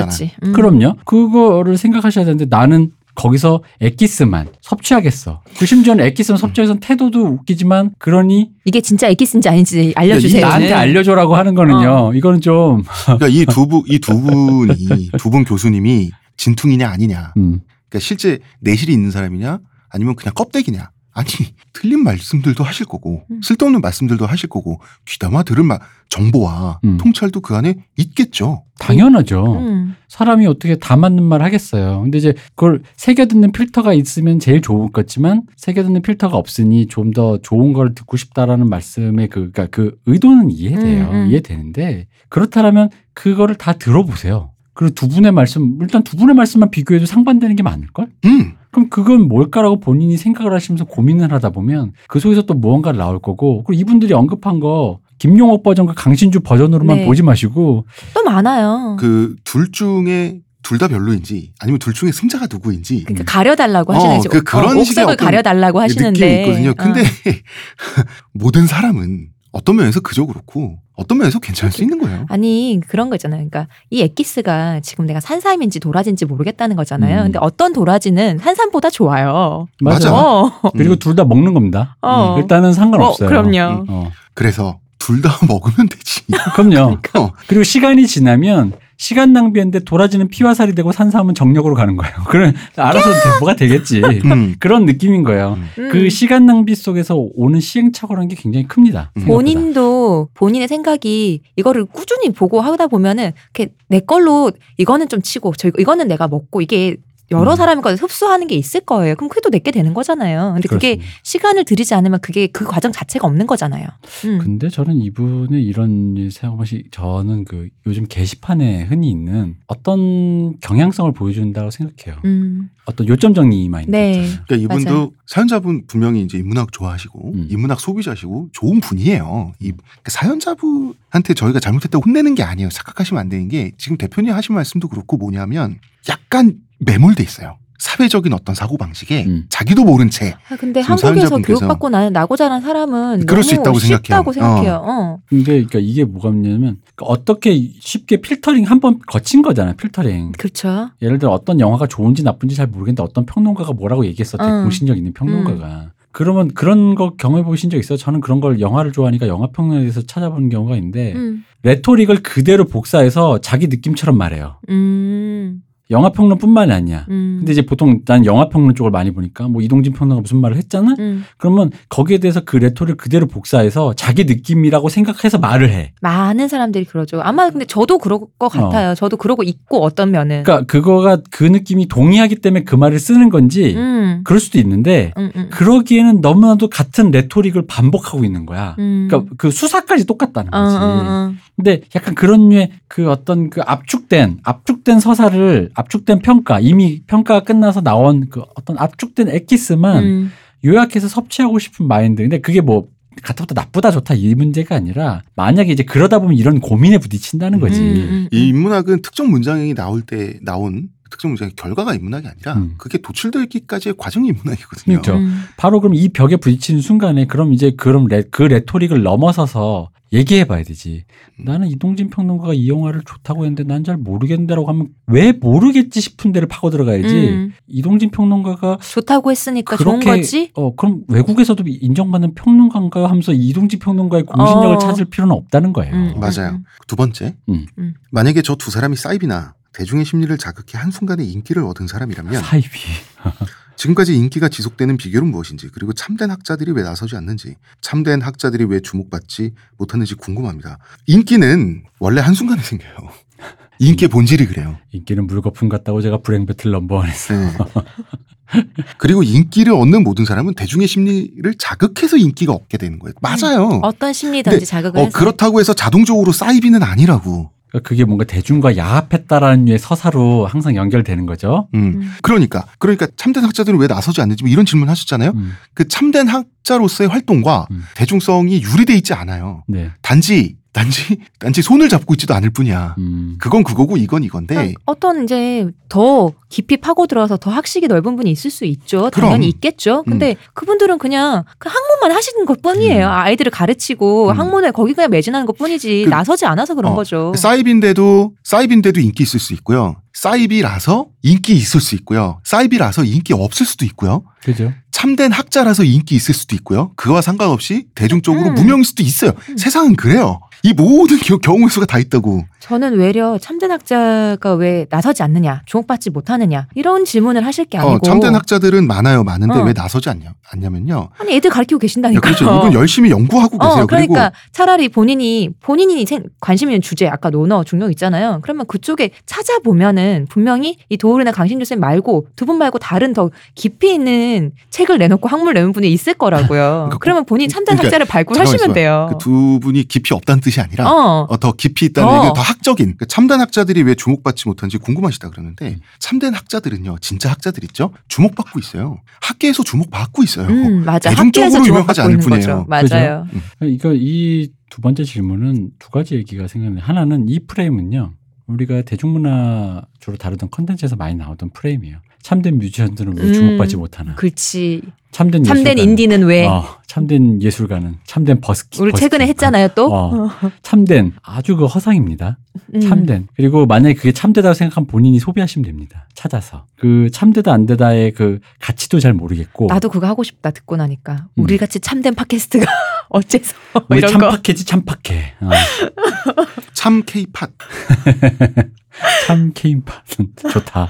있었지. 음. 그럼요. 그거를 생각하셔야 되는데 나는 거기서 엑기스만 섭취하겠어. 그 심지어는 엑기스만 섭취해서 태도도 웃기지만 그러니 이게 진짜 에기스인지 아닌지 알려주세요. 나한테 알려줘라고 하는 거는요. 이거는 좀 그러니까 이 두 분, 이두 분이 두 분 교수님이 진퉁이냐 아니냐. 음, 그러니까 실제 내실이 있는 사람이냐 아니면 그냥 껍데기냐. 아니 틀린 말씀들도 하실 거고 음. 쓸데없는 말씀들도 하실 거고 귀담아 들은 말 정보와 음. 통찰도 그 안에 있겠죠. 당연하죠. 음. 사람이 어떻게 다 맞는 말 하겠어요. 근데 이제 그걸 새겨 듣는 필터가 있으면 제일 좋을 것지만 새겨 듣는 필터가 없으니 좀 더 좋은 걸 듣고 싶다라는 말씀의 그, 그러니까 그 의도는 이해돼요. 음, 음. 이해되는데 그렇다면 그거를 다 들어보세요. 그리고 두 분의 말씀, 일단 두 분의 말씀만 비교해도 상반되는 게 많을 걸? 음. 그럼 그건 뭘까라고 본인이 생각을 하시면서 고민을 하다 보면 그 속에서 또 무언가를 나올 거고 그리고 이분들이 언급한 거 김용옥 버전과 강신주 버전으로만 네. 보지 마시고 또 많아요. 그 둘 중에 둘 다 별로인지 아니면 둘 중에 승자가 누구인지 그러니까 가려달라고 어, 하시는 그 그런 식의 옥석을 어떤 가려달라고 하시는데 느낌이 있거든요. 근데 어. 모든 사람은 어떤 면에서 그저 그렇고 어떤 면에서 괜찮을 수 있는 거예요. 아니 그런 거 있잖아요. 그러니까 이 엑기스가 지금 내가 산삼인지 도라지인지 모르겠다는 거잖아요. 음. 근데 어떤 도라지는 산삼보다 좋아요. 맞아. 어, 그리고 음. 둘다 먹는 겁니다. 어. 일단은 상관없어요. 어, 그럼요. 어, 그래서 둘 다 먹으면 되지. 그럼요. 어. 그리고 시간이 지나면 시간 낭비인데 도라지는 피와 살이 되고 산삼은 정력으로 가는 거예요. 그럼 알아서 뭐가 되겠지. 음. 그런 느낌인 거예요. 음. 그 시간 낭비 속에서 오는 시행착오라는 게 굉장히 큽니다. 음. 생각보다. 본인도 본인의 생각이 이거를 꾸준히 보고 하다 보면은 이렇게 내 걸로 이거는 좀 치고 저 이거는 내가 먹고 이게 여러 음. 사람이 걸 흡수하는 게 있을 거예요. 그럼 그게 또 내게 되는 거잖아요. 근데 그게 그렇습니다. 시간을 들이지 않으면 그게 그 과정 자체가 없는 거잖아요. 음. 근데 저는 이분의 이런 생각이 저는 그 요즘 게시판에 흔히 있는 어떤 경향성을 보여준다고 생각해요. 음. 어떤 요점 정리 마인드. 네. 그러니까 이분도 맞아요. 사연자분 분명히 이제 인문학 좋아하시고 음. 인문학 소비자시고 좋은 분이에요. 이 그러니까 사연자분한테 저희가 잘못했다고 혼내는 게 아니에요. 착각하시면 안 되는 게 지금 대표님 하신 말씀도 그렇고 뭐냐면 약간 매몰돼 있어요. 사회적인 어떤 사고 방식에 음. 자기도 모른 채 아, 근데 한국에서 교육받고 나는 나고 자란 사람은 그럴 수 너무 있다고 생각해요. 쉽다고 생각해요. 어. 근데 그러니까 이게 뭐가 있냐면 그러니까 어떻게 쉽게 필터링 한 번 거친 거잖아요. 필터링. 그렇죠. 예를 들어 어떤 영화가 좋은지 나쁜지 잘 모르겠는데 어떤 평론가가 뭐라고 얘기했었대. 응. 공신력 있는 평론가가. 그러면 그런 거 경험해 보신 적 있어요? 저는 그런 걸 영화를 좋아하니까 영화 평론에 대해서 찾아보는 경우가 있는데 음. 레토릭을 그대로 복사해서 자기 느낌처럼 말해요. 음. 영화 평론뿐만이 아니야. 음. 근데 이제 보통 난 영화 평론 쪽을 많이 보니까 뭐 이동진 평론가 무슨 말을 했잖아. 음. 그러면 거기에 대해서 그 레토릭을 그대로 복사해서 자기 느낌이라고 생각해서 말을 해. 많은 사람들이 그러죠. 아마 근데 저도 그럴 것 같아요. 저도 그러고 있고 어떤 면은. 그러니까 그거가 그 느낌이 동의하기 때문에 그 말을 쓰는 건지 음. 그럴 수도 있는데 음, 음. 그러기에는 너무나도 같은 레토릭을 반복하고 있는 거야. 음. 그러니까 그 수사까지 똑같다는 어, 거지. 어, 어. 근데 약간 그런 류의 그 어떤 그 압축된 압축된 서사를 압축된 평가 이미 평가가 끝나서 나온 그 어떤 압축된 엑기스만 음. 요약해서 섭취하고 싶은 마인드. 근데 그게 뭐 같다부터 나쁘다 좋다 이 문제가 아니라 만약에 이제 그러다 보면 이런 고민에 부딪힌다는 거지. 음, 음, 이 음. 인문학은 특정 문장이 나올 때 나온 특정 문장의 결과가 인문학이 아니라 음. 그게 도출되기까지의 과정이 인문학이거든요. 그렇죠. 음. 바로 그럼 이 벽에 부딪히는 순간에 그럼 이제 그럼 레, 그 레토릭을 넘어서서 얘기해 봐야 되지. 나는 이동진 평론가가 이 영화를 좋다고 했는데 난 잘 모르겠는데라고 하면 왜 모르겠지 싶은 데를 파고 들어가야지. 음. 이동진 평론가가 좋다고 했으니까 좋은 그렇게 거지. 어 그럼 외국에서도 인정받는 평론가인가요 하면서 이동진 평론가의 공신력을 어. 찾을 필요는 없다는 거예요. 음, 맞아요. 음, 두 번째, 음. 음. 만약에 저 두 사람이 사이비나 대중의 심리를 자극해 한순간에 인기를 얻은 사람이라면 사이비. 지금까지 인기가 지속되는 비결은 무엇인지 그리고 참된 학자들이 왜 나서지 않는지 참된 학자들이 왜 주목받지 못하는지 궁금합니다. 인기는 원래 한순간에 생겨요. 인기의 본질이 그래요. 인기는 물거품 같다고 제가 불행 배틀 넘버원 했어요. 네. 그리고 인기를 얻는 모든 사람은 대중의 심리를 자극해서 인기가 얻게 되는 거예요. 맞아요. 어떤 심리든지 자극을 어, 해서. 그렇다고 해서 자동적으로 사이비는 아니라고. 그러니까 그게 뭔가 대중과 야합했다라는 류의 서사로 항상 연결되는 거죠. 음. 음. 그러니까 그러니까 참된 학자들은 왜 나서지 않는지 뭐 이런 질문 하셨잖아요. 음, 그 참된 학자로서의 활동과 음. 대중성이 유리돼 있지 않아요. 네. 단지 단지 단지 손을 잡고 있지도 않을 뿐이야. 음. 그건 그거고 이건 이건데 그러니까 어떤 이제 더 깊이 파고 들어서 더 학식이 넓은 분이 있을 수 있죠. 당연히 그럼. 있겠죠. 근데 그분들은 그냥 그 학문만 하시는 것 뿐이에요. 음. 아이들을 가르치고 음. 학문에 거기 그냥 매진하는 것 뿐이지 그- 나서지 않아서 그런 어, 거죠. 사이비인데도 사이비인데도 인기 있을 수 있고요. 사이비라서 인기 있을 수 있고요. 사이비라서 인기 없을 수도 있고요. 그죠. 참된 학자라서 인기 있을 수도 있고요. 그와 상관없이 대중적으로 음. 무명일 수도 있어요. 음. 세상은 그래요. 이 모든 겨- 경우의 수가 다 있다고. 저는 외려 참된 학자가 왜 나서지 않느냐, 주목받지 못하느냐 이런 질문을 하실 게 아니고 어, 참된 학자들은 많아요. 많은데 어. 왜 나서지 않냐, 않냐면요. 아니 애들 가르치고 야, 계신다니까. 그렇죠. 이분 열심히 연구하고 계세요. 어, 그러니까 그리고 차라리 본인이 본인이 생- 관심 있는 주제 아까 논어 중용 있잖아요. 그러면 그쪽에 찾아보면은 분명히 이 도울이나 강신주 쌤 말고 두 분 말고 다른 더 깊이 있는 책을 내놓고 학문을 내는 분이 있을 거라고요. 그러면 본인 참된 그러니까 학자를 발굴하시면 돼요. 그 두 분이 깊이 없다는 뜻이 아니라 어. 어, 더 깊이 있다는 어. 얘기가 더 학적인 그 참된 학자들이 왜 주목받지 못하는지 궁금하시다 그러는데 음. 참된 학자들은요 진짜 학자들 있죠 주목받고 있어요 학계에서 주목받고 있어요 음, 맞아. 대중적으로 유명하지 않을 뿐이에요. 거죠. 맞아요. 이거 이두 번째 질문은 두 가지 얘기가 생각나요. 하나는 이 프레임은요. 우리가 대중문화 주로 다루던 컨텐츠에서 많이 나오던 프레임이에요. 참된 뮤지션들은 왜 음, 주목받지 못하나? 그렇지. 참된 참된 예술가는, 인디는 왜? 어, 참된 예술가는 참된 버스키. 우리 최근에 버스킹. 했잖아요, 또. 어, 참된 아주 그 허상입니다. 음. 참된. 그리고 만약에 그게 참되다고 생각하면 본인이 소비하시면 됩니다. 찾아서. 그 참되다 안 되다의 그 가치도 잘 모르겠고. 나도 그거 하고 싶다 듣고 나니까 음. 우리 같이 참된 팟캐스트가 어째서 이런 거. 참팍해지 참팍해. 어. 참 케이팟 참 케인파는 좋다.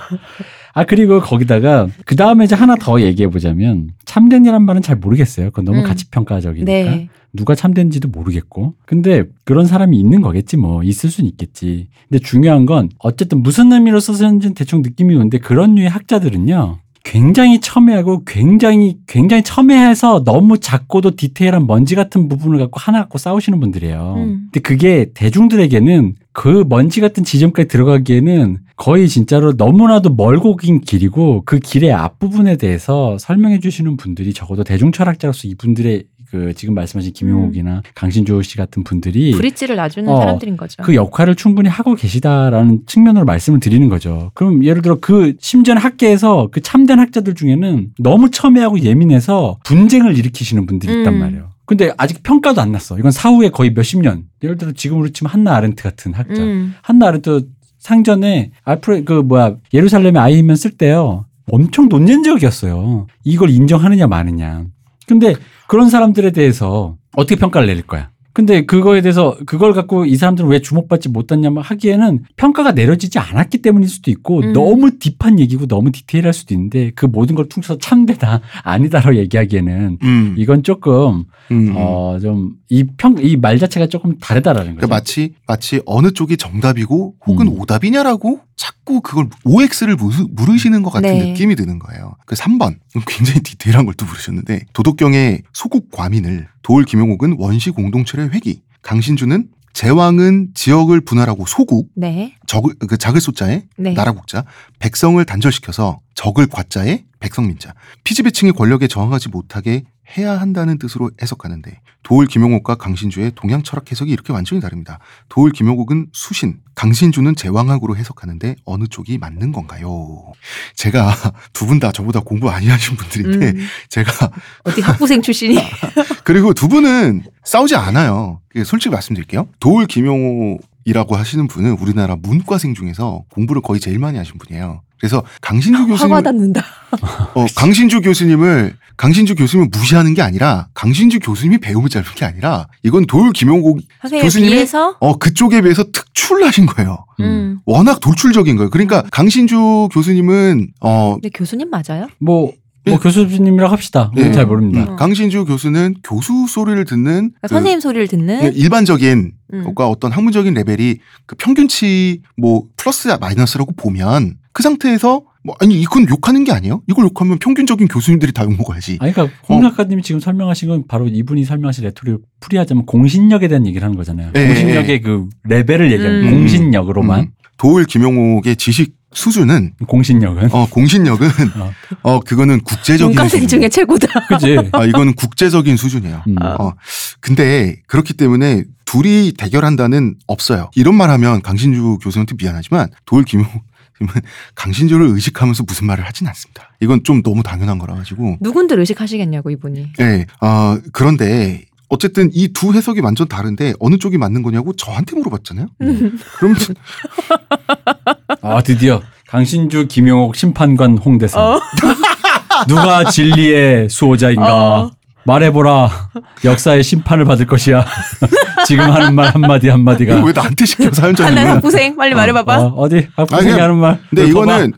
아 그리고 거기다가 그 다음에 이제 하나 더 얘기해 보자면 참된이란 말은 잘 모르겠어요. 그건 너무 음. 가치평가적이니까 네. 누가 참된지도 모르겠고. 근데 그런 사람이 있는 거겠지 뭐 있을 수는 있겠지. 근데 중요한 건 어쨌든 무슨 의미로 썼는지는 대충 느낌이 오는데 그런 류의 학자들은요. 굉장히 첨예하고 굉장히 굉장히 첨예해서 너무 작고도 디테일한 먼지 같은 부분을 갖고 하나 갖고 싸우시는 분들이에요. 음. 근데 그게 대중들에게는 그 먼지 같은 지점까지 들어가기에는 거의 진짜로 너무나도 멀고 긴 길이고 그 길의 앞부분에 대해서 설명해 주시는 분들이 적어도 대중 철학자로서 이분들의 그 지금 말씀하신 김용옥이나 강신주 씨 같은 분들이 브릿지를 놔주는 어, 사람들인 거죠. 그 역할을 충분히 하고 계시다라는 측면으로 말씀을 드리는 거죠. 그럼 예를 들어 그 심지어 학계에서 그 참된 학자들 중에는 너무 첨예하고 예민해서 분쟁을 일으키시는 분들이 있단 음. 말이에요. 근데 아직 평가도 안 났어. 이건 사후에 거의 몇십 년. 예를 들어 지금으로 치면 한나 아렌트 같은 학자. 음. 한나 아렌트 상전에 알프레 그 뭐야 예루살렘의 아이면 쓸 때요. 엄청 논쟁적이었어요. 이걸 인정하느냐 마느냐. 근데 그런 사람들에 대해서 어떻게 평가를 내릴 거야? 근데 그거에 대해서 그걸 갖고 이 사람들은 왜 주목받지 못했냐 하기에는 평가가 내려지지 않았기 때문일 수도 있고 음. 너무 딥한 얘기고 너무 디테일할 수도 있는데 그 모든 걸 퉁쳐서 참되다 아니다라고 얘기하기에는 음, 이건 조금 음. 어좀 이 평 이 말 자체가 조금 다르다라는 거죠. 그러니까 마치 마치 어느 쪽이 정답이고 혹은 음. 오답이냐라고 자꾸 그걸 OX를 물으시는 것 같은 네. 느낌이 드는 거예요. 그 3번 굉장히 디테일한 걸또 물으셨는데 도덕경의 소국 과민을 도울 김용옥은 원시 공동체의 회기 강신주는 제왕은 지역을 분할하고 소국 네. 적을 그 작을 소자에 네. 나라 국자 백성을 단절시켜서 적을 과자에 백성민자 피지배층의 권력에 저항하지 못하게 해야 한다는 뜻으로 해석하는데 도울 김용옥과 강신주의 동양 철학 해석이 이렇게 완전히 다릅니다. 도울 김용옥은 수신, 강신주는 제왕학으로 해석하는데 어느 쪽이 맞는 건가요? 제가 두 분 다 저보다 공부 많이 하신 분들인데 음. 제가 어디 학부생 출신이 그리고 두 분은 싸우지 않아요. 그게 솔직히 말씀드릴게요. 도울 김용옥 이라고 하시는 분은 우리나라 문과생 중에서 공부를 거의 제일 많이 하신 분이에요. 그래서 강신주 교수님, 화가 닿는다. 어, 강신주 교수님을 강신주 교수님을 무시하는 게 아니라 강신주 교수님이 배움을 짧은 게 아니라 이건 김용옥 선생님에 교수님이 비해서 어 그쪽에 비해서 특출나신 거예요. 음. 워낙 돌출적인 거예요. 그러니까 강신주 교수님은 어 근데 교수님 맞아요? 뭐, 뭐 네. 교수님이라고 합시다. 네. 네. 잘 모릅니다. 음. 강신주 교수는 교수 소리를 듣는 그러니까 그 선생님 소리를 듣는 일반적인 음. 것과 어떤 학문적인 레벨이 그 평균치 뭐 플러스 마이너스라고 보면 그 상태에서 뭐 아니 이건 욕하는 게 아니에요. 이걸 욕하면 평균적인 교수님들이 다 욕 먹어야지. 아니, 그러니까 홍 작가님이 지금 설명하신 건 바로 이분이 설명하신 레토릭을 풀이하자면 공신력에 대한 얘기를 하는 거잖아요. 예, 공신력의 그 레벨을 얘기하는 음. 공신력으로만. 음. 도울 김용옥의 지식 수준은 공신력은. 어 공신력은 어. 어 그거는 국제적인 문과생. 중에 최고다. 그지? 아 이거는 국제적인 수준이에요. 음. 아. 어 근데 그렇기 때문에 둘이 대결한다는 없어요. 이런 말하면 강신주 교수한테 미안하지만 김용옥 님은 강신주를 의식하면서 무슨 말을 하진 않습니다. 이건 좀 너무 당연한 거라 가지고 누군들 의식하시겠냐고 이분이. 네. 어, 그런데 어쨌든 이 두 해석이 완전 다른데 어느 쪽이 맞는 거냐고 저한테 물어봤잖아요. 그럼 아, 드디어 강신주, 김용옥, 심판관 홍대사. 어. 누가 진리의 수호자인가? 어. 말해보라. 역사의 심판을 받을 것이야. 지금 하는 말 한마디 한마디가. 왜 나한테 시켜 하나 사연자님은? 학부생 빨리 말해봐봐. 어, 어디? 학부생이 아니, 하는 말. 근데 뭘 이거는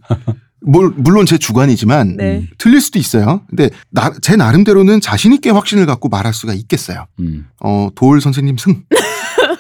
뭘 물론 제 주관이지만 네. 틀릴 수도 있어요. 근데 나, 제 나름대로는 자신 있게 확신을 갖고 말할 수가 있겠어요. 음. 어, 도울 선생님 승.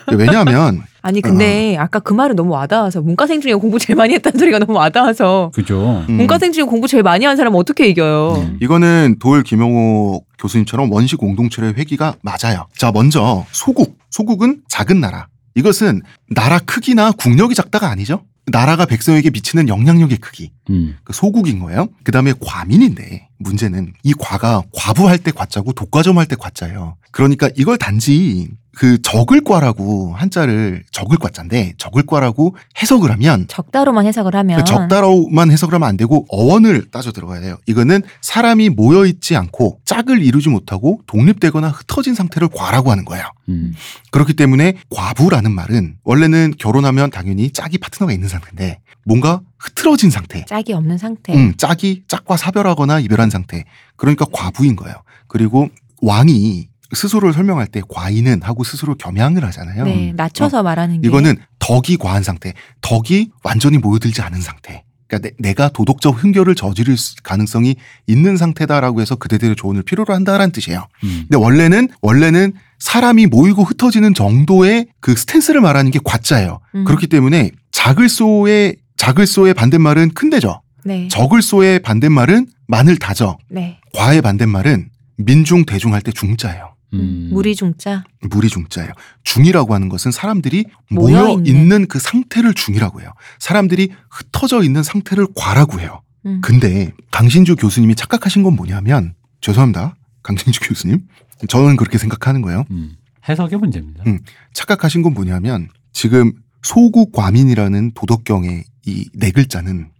왜냐하면 아니 근데 아까 그 말은 너무 와닿아서 문과생 중에 공부 제일 많이 했다는 소리가 너무 와닿아서 그죠. 음, 문과생 중에 공부 제일 많이 한 사람 은 어떻게 이겨요? 음. 이거는 도울 김용옥 교수님처럼 원시 공동체의 회기가 맞아요. 자, 먼저 소국. 소국은 작은 나라. 이것은 나라 크기나 국력이 작다가 아니죠. 나라가 백성에게 미치는 영향력의 크기. 음. 그 소국인 거예요. 그 다음에 과민인데 문제는 이 과가 과부할 때 과자고 독과점할 때 과자예요. 그러니까 이걸 단지 그 적을과라고 한자를 적을과자인데 적을과라고 해석을 하면 적다로만 해석을 하면 그 적다로만 해석을 하면 안 되고 어원을 따져 들어가야 돼요. 이거는 사람이 모여 있지 않고 짝을 이루지 못하고 독립되거나 흩어진 상태를 과라고 하는 거예요. 음. 그렇기 때문에 과부라는 말은 원래는 결혼하면 당연히 짝이 파트너가 있는 상태인데 뭔가 흐트러진 상태. 짝이 없는 상태. 음, 짝이 짝과 사별하거나 이별한 상태. 그러니까 과부인 거예요. 그리고 왕이 스스로를 설명할 때 과인은 하고 스스로 겸양을 하잖아요. 네, 낮춰서 말하는 게 이거는 덕이 과한 상태, 덕이 완전히 모여들지 않은 상태. 그러니까 내, 가 도덕적 흥결을 저지를 수- 가능성이 있는 상태다라고 해서 그대들의 조언을 필요로 한다라는 뜻이에요. 음. 근데 원래는 원래는 사람이 모이고 흩어지는 정도의 그 스탠스를 말하는 게 과자예요. 음. 그렇기 때문에 작을소의 작을소의 반대말은 큰데죠. 네. 적을소의 반대말은 마늘 다져. 네. 과의 반대말은 민중 대중 할 때 중자예요. 음. 무리 중자. 물이 중자예요. 중이라고 하는 것은 사람들이 모여 모여 있는. 있는 그 상태를 중이라고 해요. 사람들이 흩어져 있는 상태를 과라고 해요. 음. 근데 강신주 교수님이 착각하신 건 뭐냐면 죄송합니다. 강신주 교수님. 저는 그렇게 생각하는 거예요. 음. 해석의 문제입니다. 음. 착각하신 건 뭐냐면 지금 소국과민이라는 도덕경의 이 네 글자는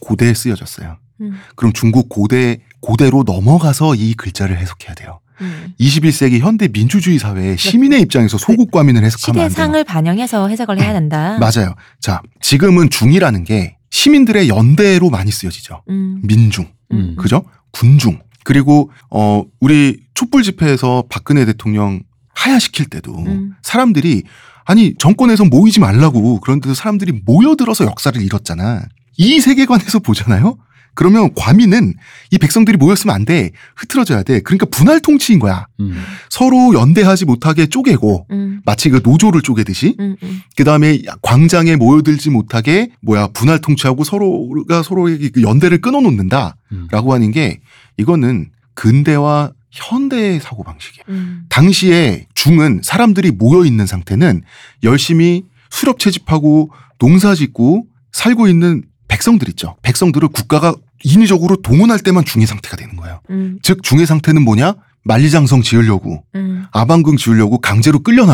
고대에 쓰여졌어요. 음. 그럼 중국 고대 고대로 넘어가서 이 글자를 해석해야 돼요. 음. 21세기 현대 민주주의 사회의 시민의 입장에서 소국과민을 해석하면 안 돼요. 시대상을 반영해서 해석을 해야 된다. 맞아요. 자, 지금은 중이라는 게 시민들의 연대로 많이 쓰여지죠. 음. 민중, 음. 그죠? 군중. 그리고 어 우리 촛불 집회에서 박근혜 대통령 하야시킬 때도 음. 사람들이 아니 정권에서 모이지 말라고 그런데도 사람들이 모여들어서 역사를 잃었잖아. 이 세계관에서 보잖아요. 그러면 과민은 이 백성들이 모였으면 안 돼. 흐트러져야 돼. 그러니까 분할 통치인 거야. 음. 서로 연대하지 못하게 쪼개고 음. 마치 그 노조를 쪼개듯이 음. 음. 그 다음에 광장에 모여들지 못하게 뭐야 분할 통치하고 서로가 서로에게 그 연대를 끊어놓는다라고 음. 하는 게 이거는 근대와 현대의 사고 방식이에요. 음. 당시에 중은 사람들이 모여 있는 상태는 열심히 수렵 채집하고 농사 짓고 살고 있는 백성들 있죠. 백성들을 국가가 인위적으로 동원할 때만 중의 상태가 되는 거예요. 음. 즉 중의 상태는 뭐냐? 만리장성 지으려고 음. 아방궁 지으려고 강제로 끌려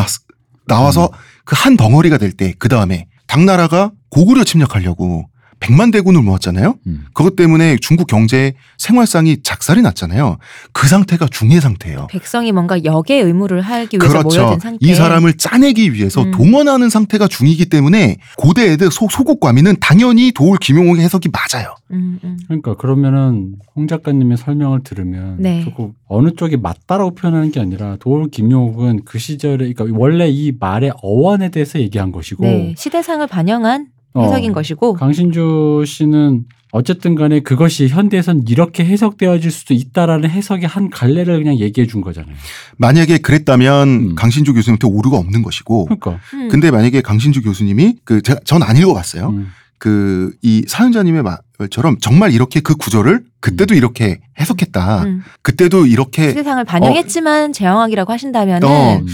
나와서 그 한 덩어리가 될 때 그 다음에 당나라가 고구려 침략하려고 백만 대군을 모았잖아요. 음. 그것 때문에 중국 경제 생활상이 작살이 났잖아요. 그 상태가 중의 상태예요. 백성이 뭔가 역의 의무를 하기 위해서 그렇죠. 모여든 상태. 이 사람을 짜내기 위해서 음. 동원하는 상태가 중이기 때문에 고대 애들 소, 소국과민은 당연히 도울 김용옥의 해석이 맞아요. 음. 음. 그러니까 그러면은 홍 작가님의 설명을 들으면 네. 조금 어느 쪽이 맞다라고 표현하는 게 아니라 도울 김용욱은 그 시절에 그러니까 원래 이 말의 어원에 대해서 얘기한 것이고 네. 시대상을 반영한 어, 해석인 것이고. 강신주 씨는 어쨌든 간에 그것이 현대에선 이렇게 해석되어질 수도 있다라는 해석의 한 갈래를 그냥 얘기해 준 거잖아요. 만약에 그랬다면 음. 강신주 교수님한테 오류가 없는 것이고 그러니까 음. 근데 만약에 강신주 교수님이 그 제가 전 안 읽어봤어요. 음, 그이 사연자님의 말처럼 정말 이렇게 그 구절을 그때도 이렇게 해석했다. 음. 그때도 이렇게 세상을 반영했지만 제왕학이라고 하신다면은 어, 음.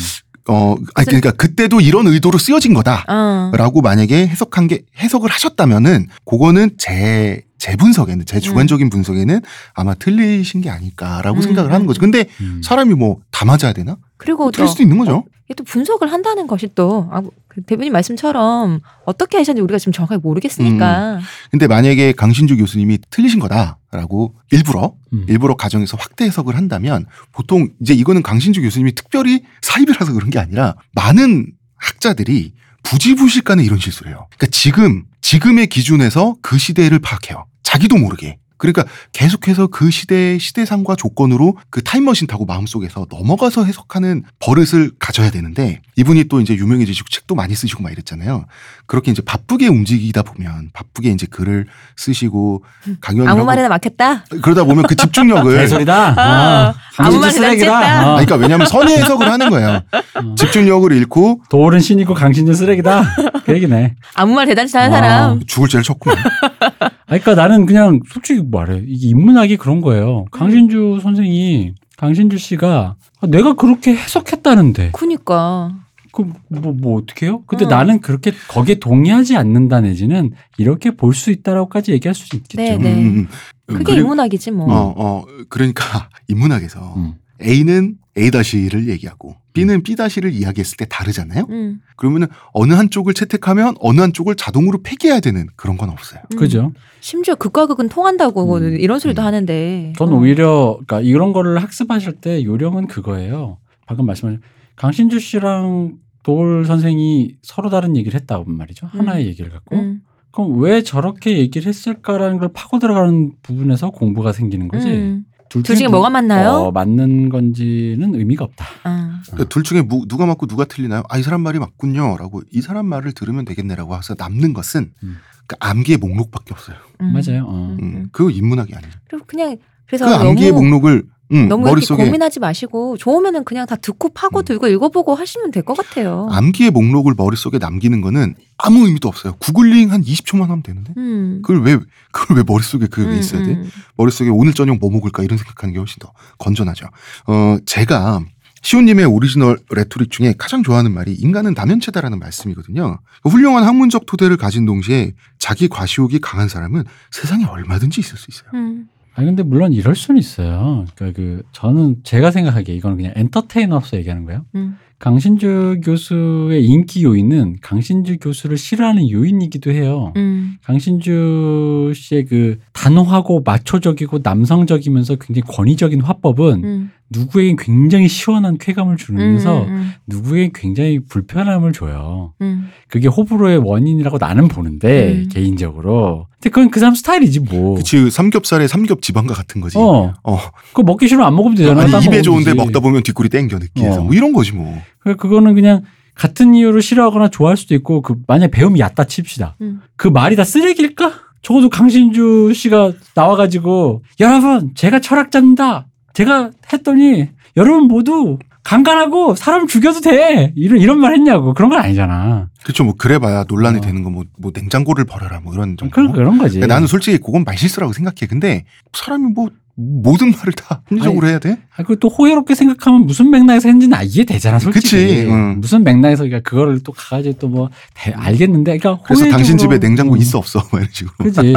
어 아니 그러니까 그때도 이런 의도로 쓰여진 거다. 어. 라고 만약에 해석한 게 해석을 하셨다면은 그거는 제, 제 분석에는 제 주관적인 분석에는 아마 틀리신 게 아닐까라고 음, 생각을 하는 거죠. 음. 근데 음. 사람이 뭐 다 맞아야 되나? 그리고 또 틀릴 수도 있는 거죠. 이게 또 분석을 한다는 것이 또 아, 그 대표님 말씀처럼 어떻게 하셨는지 우리가 지금 정확하게 모르겠으니까. 근데 만약에 강신주 교수님이 틀리신 거다라고 일부러 음. 일부러 가정에서 확대 해석을 한다면 보통 이제 이거는 강신주 교수님이 특별히 사입이라서 그런 게 아니라 많은 학자들이 부지부식간에 이런 실수를 해요. 그러니까 지금 지금의 기준에서 그 시대를 파악해요. 자기도 모르게. 그러니까 계속해서 그 시대의 시대상과 조건으로 그 타임머신 타고 마음속에서 넘어가서 해석하는 버릇을 가져야 되는데 이분이 또 이제 유명해지시고 책도 많이 쓰시고 막 이랬잖아요. 그렇게 이제 바쁘게 움직이다 보면 바쁘게 이제 글을 쓰시고 강연을 아무 말이나 막혔다. 그러다 보면 그 집중력을 개소리다. 아, 어. 아무 강진주 말이나 쓰레기다. 아니, 그러니까 왜냐하면 선의 해석을 하는 거예요. 어. 집중력을 잃고 도울은 신이고 강신주 쓰레기다. 그 얘기네. 아무 말 대단치 않은 아. 사람. 죽을 죄를 쳤구만. 아니, 그러니까 나는 그냥 솔직히 말해. 이게 인문학이 그런 거예요. 강신주 선생이 강신주 씨가 아, 내가 그렇게 해석했다는데 그니까. 그뭐뭐 어떻게 해요? 근데 어. 나는 그렇게 거기에 동의하지 않는다 내지는 이렇게 볼 수 있다라고까지 얘기할 수 있겠죠. 네, 네. 음, 음. 그게 그리고- 인문학이지 뭐. 어, 어, 그러니까 인문학에서 음. A는 A-를 얘기하고 B는 B-를 이야기했을 때 다르잖아요. 음, 그러면은 어느 한쪽을 채택하면 어느 한쪽을 자동으로 폐기해야 되는 그런 건 없어요. 음. 그죠? 심지어 극과 극은 통한다고 음, 이런 소리도 음. 하는데. 저는 어. 오히려 그러니까 이런 거를 학습하실 때 요령은 그거예요. 방금 말씀하신 강신주 씨랑 도울 선생이 서로 다른 얘기를 했다고 말이죠. 음. 하나의 얘기를 갖고. 음, 그럼 왜 저렇게 얘기를 했을까라는 걸 파고 들어가는 부분에서 공부가 생기는 거지. 음. 둘둘 중에 뭐가 맞나요? 어, 맞는 건지는 의미가 없다. 아. 그러니까 둘 중에 무- 누가 맞고 누가 틀리나요? 아, 이 사람 말이 맞군요라고 이 사람 말을 들으면 되겠네라고 해서 남는 것은 음. 그 암기의 목록밖에 없어요. 음. 맞아요. 어. 음. 음, 그 인문학이 아니에요. 그리고 그냥 그래서 그 암기의 너무 목록을 음, 너무 머릿속에 고민하지 마시고 좋으면은 그냥 다 듣고 파고 음. 들고 읽어보고 하시면 될 것 같아요. 암기의 목록을 머릿속에 남기는 거는 아무 의미도 없어요. 구글링 한 20초만 하면 되는데. 음. 그걸 왜 그걸 왜 머릿속에 그게 음, 있어야 돼? 음. 머릿속에 오늘 저녁 뭐 먹을까 이런 생각하는 게 훨씬 더 건전하죠. 어, 제가 시온님의 오리지널 레토릭 중에 가장 좋아하는 말이 인간은 다면체다라는 말씀이거든요. 훌륭한 학문적 토대를 가진 동시에 자기 과시욕이 강한 사람은 세상에 얼마든지 있을 수 있어요. 음. 아니 근데 물론 이럴 수는 있어요. 그러니까 그 저는 제가 생각하기에 이거는 그냥 엔터테이너로서 얘기하는 거예요. 음. 강신주 교수의 인기 요인은 강신주 교수를 싫어하는 요인이기도 해요. 음. 강신주 씨의 그 단호하고 마초적이고 남성적이면서 굉장히 권위적인 화법은 음. 누구에겐 굉장히 시원한 쾌감을 주면서 음. 누구에겐 굉장히 불편함을 줘요. 음. 그게 호불호의 원인이라고 나는 보는데 음. 개인적으로. 근데 그건 그 사람 스타일이지 뭐. 그치 삼겹살에 삼겹 지방과 같은 거지. 어. 어. 그거 먹기 싫으면 안 먹으면 되잖아. 아니, 딴 입에 좋은데 되지. 먹다 보면 뒷골이 땡겨 느끼해서 어. 뭐 이런 거지 뭐. 그러니까 그거는 그냥 같은 이유로 싫어하거나 좋아할 수도 있고 그 만약 배움이 얕다 칩시다. 음. 그 말이 다 쓰레기일까? 적어도 강신주 씨가 나와가지고 여러분 제가 철학자입니다. 제가 했더니 여러분 모두 강간하고 사람 죽여도 돼 이런 이런 말 했냐고 그런 건 아니잖아. 그렇죠. 뭐 그래봐야 논란이 어. 되는 거뭐 뭐 냉장고를 버려라 뭐 이런 정도. 그런 그런 거지. 나는 솔직히 그건 말실수라고 생각해. 근데 사람이 뭐 모든 말을 다 합리적으로 해야 돼? 아, 그또 호혜롭게 생각하면 무슨 맥락에서 했는지는 아, 이해되잖아, 솔직히. 그치, 응. 무슨 맥락에서 그러니까 그거를 또 가가지고 또 뭐 알겠는데, 그러니까 그래서 당신 집에 호혜적으로- 냉장고 음. 있어 없어? 뭐 이런 식으로. 그지.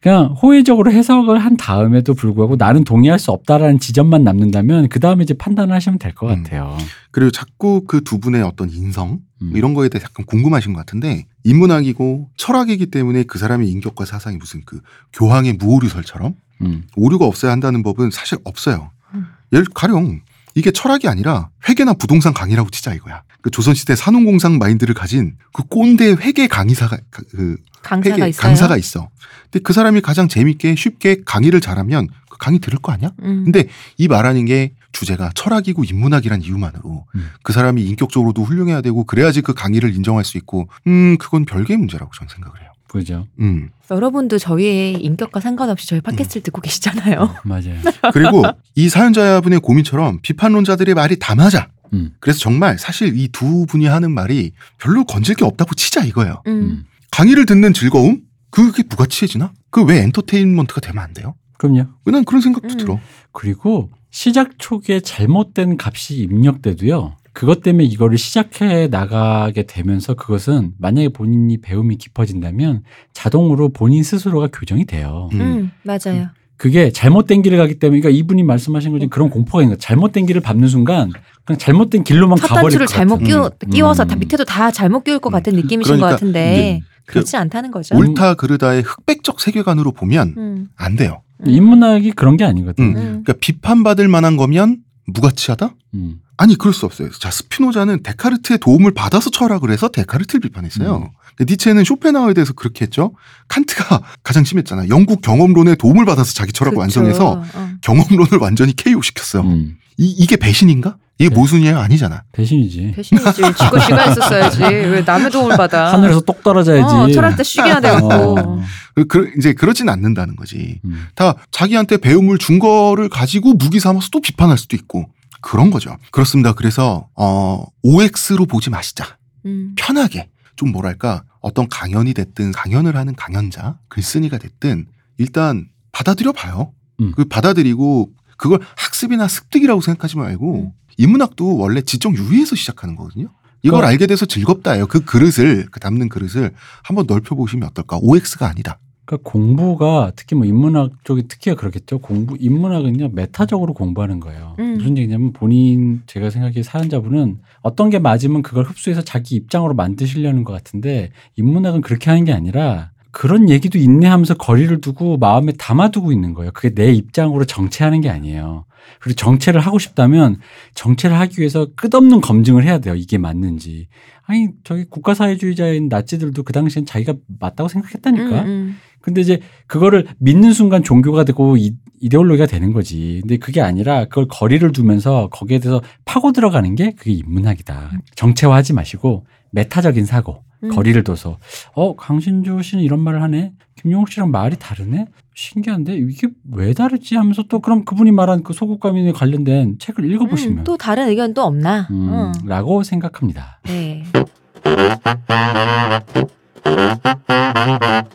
그냥 호의적으로 해석을 한 다음에도 불구하고 나는 동의할 수 없다라는 지점만 남는다면 그 다음에 이제 판단을 하시면 될것 음. 같아요. 그리고 자꾸 그 두 분의 어떤 인성 음. 뭐 이런 거에 대해 약간 궁금하신 것 같은데 인문학이고 철학이기 때문에 그 사람의 인격과 사상이 무슨 그 교황의 무오류설처럼 음. 오류가 없어야 한다는 법은 사실 없어요. 음. 예를 가령 이게 철학이 아니라 회계나 부동산 강의라고 치자 이거야. 그 조선시대 산업공상 마인드를 가진 그 꼰대 회계 강의사가 그 강사가 회계 있어요. 강사가 있어. 근데 그 사람이 가장 재밌게 쉽게 강의를 잘하면 그 강의 들을 거 아니야? 음. 근데 이 말하는 게 주제가 철학이고 인문학이란 이유만으로 음. 그 사람이 인격적으로도 훌륭해야 되고 그래야지 그 강의를 인정할 수 있고 음 그건 별개의 문제라고 저는 생각을 해요. 그죠. 음 여러분도 저희의 인격과 상관없이 저희 팟캐스트를 듣고 계시잖아요. 맞아요. 그리고 이 사연자분의 고민처럼 비판론자들의 말이 다 맞아. 음. 그래서 정말 사실 이 두 분이 하는 말이 별로 건질 게 없다고 치자 이거예요. 음. 음. 강의를 듣는 즐거움 그게 부가치해지나? 그 왜 엔터테인먼트가 되면 안 돼요? 그럼요. 난 그런 생각도 음. 들어. 그리고 시작 초기에 잘못된 값이 입력돼도요. 그것 때문에 이거를 시작해 나가게 되면서 그것은 만약에 본인이 배움이 깊어진다면 자동으로 본인 스스로가 교정이 돼요. 음. 음, 맞아요. 그게 잘못된 길을 가기 때문에 그러니까 이분이 말씀하신 것처럼 그런 공포가 있는 거예요. 잘못된 길을 밟는 순간 그냥 잘못된 길로만 첫 가버릴 단추를 것 잘못 같은. 끼워, 음. 끼워서 다 밑에도 다 잘못 끼울 것 같은 느낌이신 그러니까 것 같은데 그렇지 않다는 거죠. 옳다 그르다의 흑백적 세계관으로 보면 음. 안 돼요. 인문학이 그런 게 아니거든. 음. 요 음. 그러니까 비판받을 만한 거면 무가치하다? 음. 아니 그럴 수 없어요. 자 스피노자는 데카르트의 도움을 받아서 철학을 해서 데카르트를 비판했어요. 음. 근데 니체는 쇼펜하우에 대해서 그렇게 했죠. 칸트가 가장 심했잖아. 영국 경험론의 도움을 받아서 자기 철학을 그쵸. 완성해서 어. 경험론을 완전히 KO 시켰어요. 음. 이, 이게 배신인가? 이게 네. 모순이에요? 아니잖아. 배신이지. 배신이지. 지거 지가 했었어야지. 왜 남의 도움을 받아? 하늘에서 똑 떨어져야지. 어, 철할 때 쉬게나 되고. 어. 그, 그, 이제 그러진 않는다는 거지. 음. 다 자기한테 배움을 준 거를 가지고 무기 삼아서 또 비판할 수도 있고 그런 거죠. 그렇습니다. 그래서 어, OX로 보지 마시자. 음. 편하게 좀 뭐랄까 어떤 강연이 됐든 강연을 하는 강연자 글쓴이가 됐든 일단 받아들여 봐요. 음. 그 받아들이고 그걸 학습이나 습득이라고 생각하지 말고 음. 인문학도 원래 지적 유의에서 시작하는 거거든요. 이걸 그럼- 알게 돼서 즐겁다예요. 그 그릇을 그 담는 그릇을 한번 넓혀 보시면 어떨까? OX가 아니다. 그러니까 공부가 특히 뭐 인문학 쪽이 특히가 그렇겠죠. 공부 인문학은요 메타적으로 공부하는 거예요. 음. 무슨 얘기냐면 본인 제가 생각해 사연자분은 어떤 게 맞으면 그걸 흡수해서 자기 입장으로 만드시려는 것 같은데 인문학은 그렇게 하는 게 아니라 그런 얘기도 인내하면서 거리를 두고 마음에 담아두고 있는 거예요. 그게 내 입장으로 정체하는 게 아니에요. 그리고 정체를 하고 싶다면 정체를 하기 위해서 끝없는 검증을 해야 돼요. 이게 맞는지. 아니 저기 국가사회주의자인 나치들도 그 당시엔 자기가 맞다고 생각했다니까. 음, 음. 근데 이제 그거를 믿는 순간 종교가 되고 이, 이데올로기가 되는 거지. 근데 그게 아니라 그걸 거리를 두면서 거기에 대해서 파고 들어가는 게 그게 인문학이다. 정체화하지 마시고 메타적인 사고, 음. 거리를 둬서 어 강신주 씨는 이런 말을 하네. 김용욱 씨랑 말이 다르네. 신기한데 이게 왜 다르지 하면서 또 그럼 그분이 말한 그 소극감에 관련된 책을 읽어보시면 음, 또 다른 의견 또 없나? 음, 어. 라고 생각합니다. 네.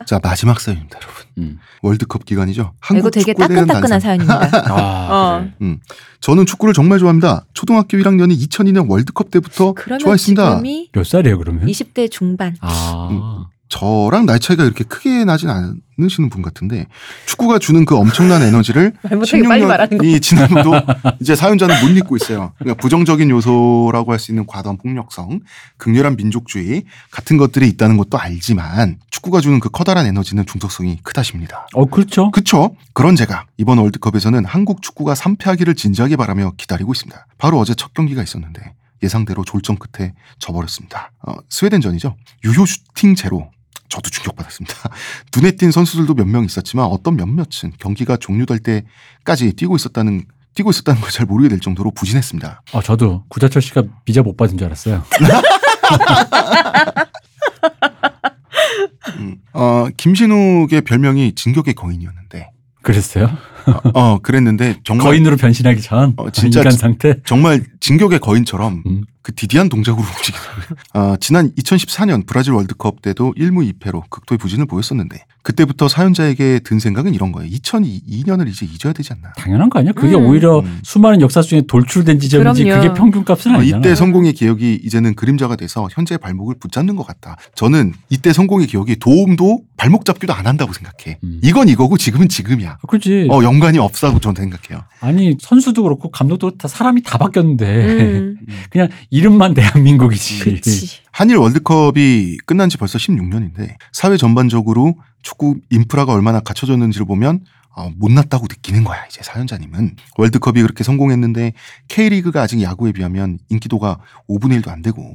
자 마지막 사연입니다, 여러분. 음. 월드컵 기간이죠. 이거 한국 되게 축구에 대한 따끈따끈한. 사연입니다. 아, 어. 그래. 저는 축구를 정말 좋아합니다. 초등학교 1학년이 2002년 월드컵 때부터 그러면 좋아했습니다. 지금이 몇 살이에요 그러면? 20대 중반. 아, 저랑 나이 차이가 이렇게 크게 나진 않으시는 분 같은데 축구가 주는 그 엄청난 에너지를 말 못하게 빨리 말하는 거. 16년이 지나도 이제 사연자는 못 잊고 있어요. 그러니까 부정적인 요소라고 할 수 있는 과도한 폭력성, 극렬한 민족주의 같은 것들이 있다는 것도 알지만 축구가 주는 그 커다란 에너지는 중독성이 크다십니다. 어 그렇죠. 그쵸? 그런 제가 이번 월드컵에서는 한국 축구가 3패하기를 진지하게 바라며 기다리고 있습니다. 바로 어제 첫 경기가 있었는데 예상대로 졸전 끝에 져버렸습니다. 어, 스웨덴전이죠. 유효 슈팅 제로. 저도 충격받았습니다. 눈에 띈 선수들도 몇 명 있었지만 어떤 몇몇은 경기가 종료될 때까지 뛰고 있었다는 뛰고 있었다는 걸 잘 모르게 될 정도로 부진했습니다. 어, 저도 구자철 씨가 비자 못 받은 줄 알았어요. 음, 어, 김신욱의 별명이 진격의 거인이었는데, 그랬어요? 어, 어, 그랬는데 정말 거인으로 변신하기 전 어, 진짜 인간 지- 상태. 정말 진격의 거인처럼 음. 그 디디한 동작으로 움직이더라고요. 아, 지난 2014년 브라질 월드컵 때도 1무 2패로 극도의 부진을 보였었는데 그때부터 사연자에게 든 생각은 이런 거예요. 2002년을 이제 잊어야 되지 않나. 당연한 거 아니야? 그게 음. 오히려 음. 수많은 역사 중에 돌출된 지점이지 그럼요. 그게 평균값은 어, 아니잖아. 이때 성공의 기억이 이제는 그림자가 돼서 현재의 발목을 붙잡는 것 같다. 저는 이때 성공의 기억이 도움도 발목 잡기도 안 한다고 생각해. 음. 이건 이거고 지금은 지금이야. 아, 그렇지. 어, 연관이 없다고 저는 생각해요. 아니 선수도 그렇고 감독도 다 사람이 다 바뀌었는데 음, 그냥 이 름만 대한민국이지. 그치. 한일 월드컵이 끝난 지 벌써 16년인데 사회 전반적으로 축구 인프라가 얼마나 갖춰졌는지를 보면 어, 못났다고 느끼는 거야 이제 사연자님은 월드컵이 그렇게 성공했는데 K리그가 아직 야구에 비하면 인기도가 5분의 1도 안 되고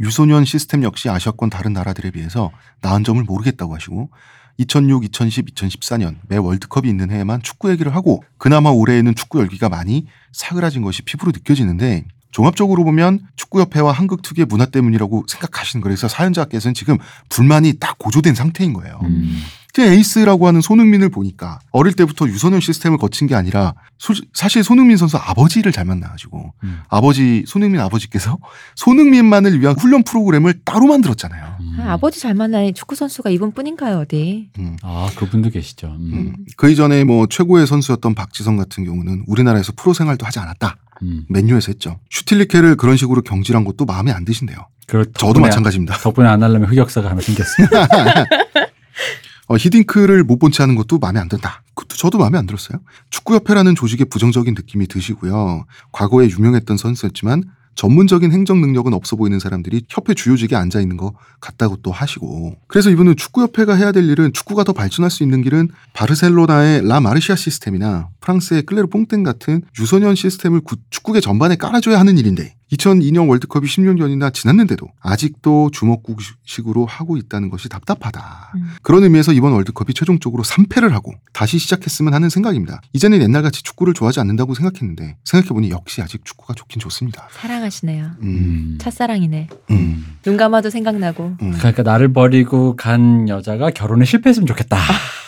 유소년 시스템 역시 아시아권 다른 나라들에 비해서 나은 점을 모르겠다고 하시고 2006, 2010, 2014년 매 월드컵이 있는 해에만 축구 얘기를 하고 그나마 올해에는 축구 열기가 많이 사그라진 것이 피부로 느껴지는데 종합적으로 보면 축구협회와 한국특유의 문화 때문이라고 생각하시는 거라서 사연자께서는 지금 불만이 딱 고조된 상태인 거예요. 음. 그 에이스라고 하는 손흥민을 보니까 어릴 때부터 유소년 시스템을 거친 게 아니라 소- 사실 손흥민 선수 아버지를 잘 만나가지고 음. 아버지 손흥민 아버지께서 손흥민만을 위한 훈련 프로그램을 따로 만들었잖아요. 음. 아, 아버지 잘 만나니 축구 선수가 이분뿐인가요 어디? 음. 아, 그분도 계시죠. 음. 음. 그 이전에 뭐 최고의 선수였던 박지성 같은 경우는 우리나라에서 프로 생활도 하지 않았다. 음. 맨유에서 했죠. 슈틸리케를 그런 식으로 경질한 것도 마음에 안 드신대요. 그 저도 마찬가지입니다. 덕분에 안 하려면 흑역사가 하나 생겼어요. 어, 히딩크를 못 본 채 하는 것도 마음에 안 든다. 그것도 저도 마음에 안 들었어요. 축구협회라는 조직에 부정적인 느낌이 드시고요. 과거에 유명했던 선수였지만 전문적인 행정 능력은 없어 보이는 사람들이 협회 주요직에 앉아 있는 것 같다고 또 하시고. 그래서 이분은 축구협회가 해야 될 일은 축구가 더 발전할 수 있는 길은 바르셀로나의 라 마르시아 시스템이나 프랑스의 클레르 뽕땡 같은 유소년 시스템을 구- 축구계 전반에 깔아줘야 하는 일인데 2002년 월드컵이 10년 전이나 지났는데도 아직도 주먹구식으로 하고 있다는 것이 답답하다. 음. 그런 의미에서 이번 월드컵이 최종적으로 3패를 하고 다시 시작했으면 하는 생각입니다. 이제는 옛날같이 축구를 좋아하지 않는다고 생각했는데 생각해보니 역시 아직 축구가 좋긴 좋습니다. 사랑하시네요. 음, 음. 첫사랑이네. 음, 눈 감아도 생각나고. 음. 그러니까 나를 버리고 간 여자가 결혼에 실패했으면 좋겠다.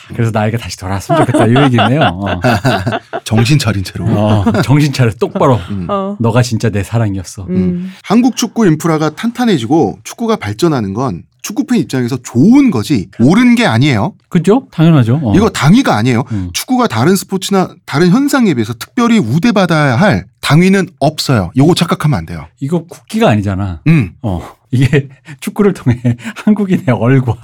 그래서 나에게 다시 돌아왔으면 좋겠다. 이 얘기네요. 어. 정신 차린 채로. 어, 정신 차려 똑바로. 음. 어. 너가 진짜 내 사랑이었어. 음. 한국 축구 인프라가 탄탄해지고 축구가 발전하는 건 축구팬 입장에서 좋은 거지 옳은 게 아니에요. 그죠? 당연하죠. 어. 이거 당위가 아니에요. 음. 축구가 다른 스포츠나 다른 현상에 비해서 특별히 우대받아야 할 당위는 없어요. 요거 착각하면 안 돼요. 이거 국기가 아니잖아. 음. 어. 이게 축구를 통해 한국인의 얼과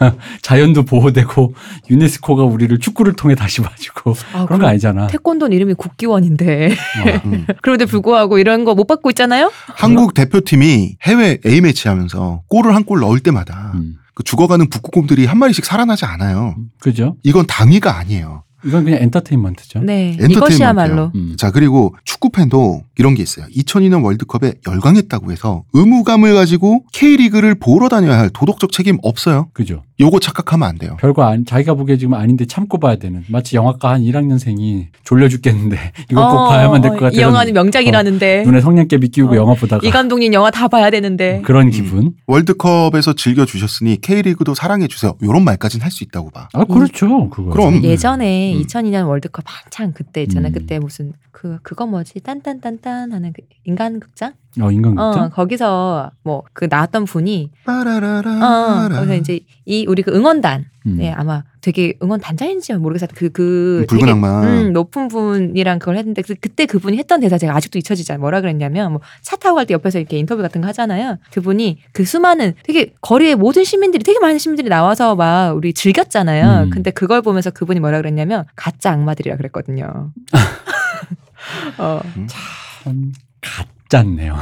자연도 보호되고 유네스코가 우리를 축구를 통해 다시 봐주고 아, 그런 거 아니잖아. 태권도는 이름이 국기원인데. 어. 음. 그런데 불구하고 이런 거 못 받고 있잖아요? 한국 대표팀이 해외 A매치 하면서 골을 한 골 넣을 때마다 음. 그 죽어가는 북극곰들이 한 마리씩 살아나지 않아요. 그죠? 이건 당위가 아니에요. 이건 그냥 엔터테인먼트죠. 네. 엔터테인먼트예요. 이것이야말로. 음. 자, 그리고 축구 팬도 이런 게 있어요. 2002년 월드컵에 열광했다고 해서 의무감을 가지고 K리그를 보러 다녀야 할 도덕적 책임 없어요. 그죠? 요거 착각하면 안 돼요. 별거 안, 자기가 보기에 지금 아닌데 참고 봐야 되는. 마치 영화과 한 1학년생이 졸려 죽겠는데 이거 꼭 어, 봐야만 될 것 같아서 이 영화는 명작이라는데. 눈에 성냥개비 끼우고 어. 영화 보다가 이 감독님 영화 다 봐야 되는데. 그런 기분. 월드컵에서 즐겨주셨으니 K리그도 사랑해주세요. 요런 말까지는 할 수 있다고 봐. 아 그렇죠. 그거. 그럼. 예전에 음. 2002년 월드컵 한창 그때 있잖아. 음. 그때 무슨 그 그거 뭐지? 딴딴딴딴 하는 그 인간극장? 어 인간극장. 어, 거기서 뭐 그 나왔던 분이 어, 빠라라라. 그래서 이제 이 우리 그 응원단 음. 네, 아마 되게 응원 단장인지 모르겠어. 그, 그. 음, 붉은 되게, 악마. 음, 높은 분이랑 그걸 했는데, 그, 그때 그분이 했던 대사 제가 아직도 잊혀지지 뭐라 그랬냐면, 뭐, 차 타고 갈 때 옆에서 이렇게 인터뷰 같은 거 하잖아요. 그분이 그 수많은 되게 거리에 모든 시민들이, 되게 많은 시민들이 나와서 막 우리 즐겼잖아요. 음. 근데 그걸 보면서 그분이 뭐라 그랬냐면, 가짜 악마들이라 그랬거든요. 어, 참 가짜 네요.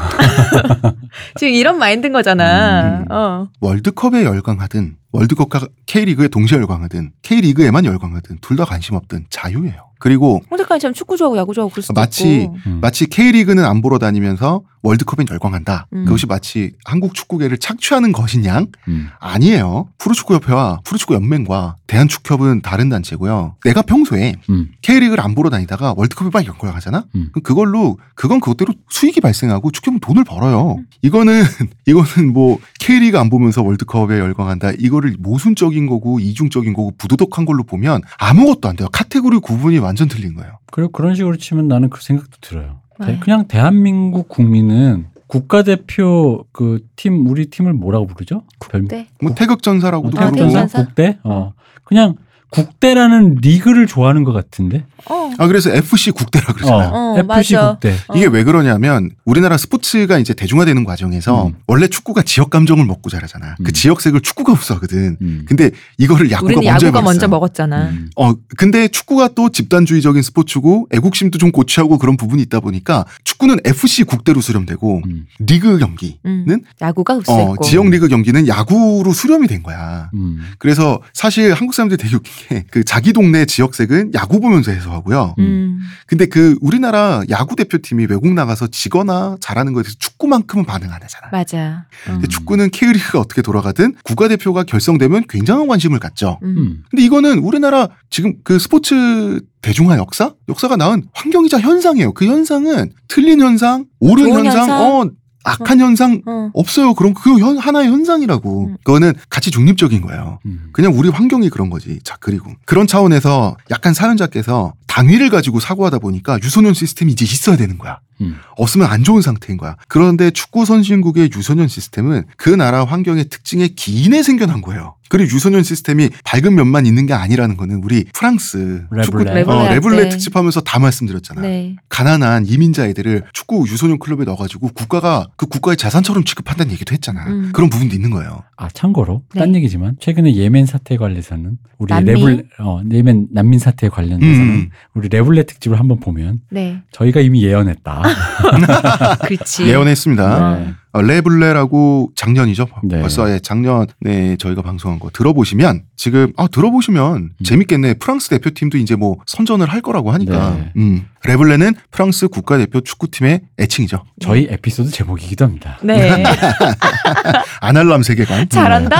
지금 이런 마인드인 거잖아. 음. 어. 월드컵에 열광하든 월드컵과 K리그에 동시에 열광하든 K리그에만 열광하든 둘 다 관심 없든 자유예요. 그리고 홍대까지 참 축구 좋아하고 야구 좋아하고 그럴 수도 마치 있고. 음. 마치 K리그는 안 보러 다니면서 월드컵엔 열광한다. 음. 그것이 마치 한국 축구계를 착취하는 것인 양 음. 아니에요. 프로축구협회와 프로축구연맹과 대한축협은 다른 단체고요. 내가 평소에 음. K리그를 안 보러 다니다가 월드컵에 막 열광하잖아. 음. 그럼 그걸로 그건 그것대로 수익이 발생하고 축협은 돈을 벌어요. 음. 이거는 이거는 뭐 K리그 안 보면서 월드컵에 열광한다. 이거를 모순적인 거고 이중적인 거고 부도덕한 걸로 보면 아무것도 안 돼요. 카테고리 구분이 완전 틀린 거예요. 그리고 그런 식으로 치면 나는 그 생각도 들어요. 대- 네. 그냥 대한민국 국민은 국가대표 그 팀 우리 팀을 뭐라고 부르죠? 별- 네. 뭐 태극전사라고도 태극전사 태극전사? 국대. 어 그냥 국대라는 리그를 좋아하는 것 같은데. 어. 아 그래서 FC 국대라 그러잖아요. 어, FC 맞아. 국대. 어. 이게 왜 그러냐면 우리나라 스포츠가 이제 대중화되는 과정에서 음. 원래 축구가 지역 감정을 먹고 자라잖아. 음. 그 지역색을 축구가 흡수하거든. 음. 근데 이거를 야구가 우리는 먼저 야구가. 먼저 먹었잖아. 음. 어 근데 축구가 또 집단주의적인 스포츠고 애국심도 좀 고취하고 그런 부분이 있다 보니까 축구는 FC 국대로 수렴되고 음. 리그 경기는 음. 야구가 흡수했고. 어, 지역 리그 경기는 야구로 수렴이 된 거야. 음. 그래서 사실 한국 사람들이 되게 웃긴 게그 자기 동네 지역색은 야구 보면서 해소하고요. 음. 근데 그 우리나라 야구 대표팀이 외국 나가서 지거나 잘하는 거에 대해서 축구만큼은 반응 안 하잖아. 맞아. 어. 근데 축구는 K리그가 어떻게 돌아가든 국가대표가 결성되면 굉장한 관심을 갖죠. 음. 음. 근데 이거는 우리나라 지금 그 스포츠 대중화 역사? 역사가 낳은 환경이자 현상이에요. 그 현상은 틀린 현상, 옳은 현상, 현상. 어, 악한 현상 어. 없어요. 그런 그 현- 하나의 현상이라고. 음. 그거는 같이 중립적인 거예요. 음. 그냥 우리 환경이 그런 거지. 자, 그리고 그런 차원에서 약간 사연자께서 당위를 가지고 사고하다 보니까 유소년 시스템이 이제 있어야 되는 거야. 음. 없으면 안 좋은 상태인 거야. 그런데 축구 선진국의 유소년 시스템은 그 나라 환경의 특징에 기인해 생겨난 거예요. 그리고 유소년 시스템이 밝은 면만 있는 게 아니라는 거는 우리 프랑스 축구 레블뢰. 레블뢰 어, 할 레블뢰 때. 특집하면서 다 말씀드렸잖아. 네. 가난한 이민자 애들을 축구 유소년 클럽에 넣어가지고 국가가 그 국가의 자산처럼 취급한다는 얘기도 했잖아. 음. 그런 부분도 있는 거예요. 아 참고로 네. 딴 얘기지만 최근에 예멘 사태에 관해서는 우리 난민? 레블뢰 어 예멘 난민 사태에 관련돼서는 음. 우리 레블뢰 특집을 한번 보면 네. 저희가 이미 예언했다. 그렇지. 예언했습니다. 네. 어, 레블레라고 작년이죠. 네. 벌써 예, 작년에 저희가 방송한 거 들어보시면 지금 아 들어보시면 음. 재밌겠네. 프랑스 대표팀도 이제 뭐 선전을 할 거라고 하니까. 네. 음. 레블레는 프랑스 국가대표 축구팀의 애칭이죠. 저희 에피소드 제목이기도 합니다. 네. 아날람 세계관. 잘한다.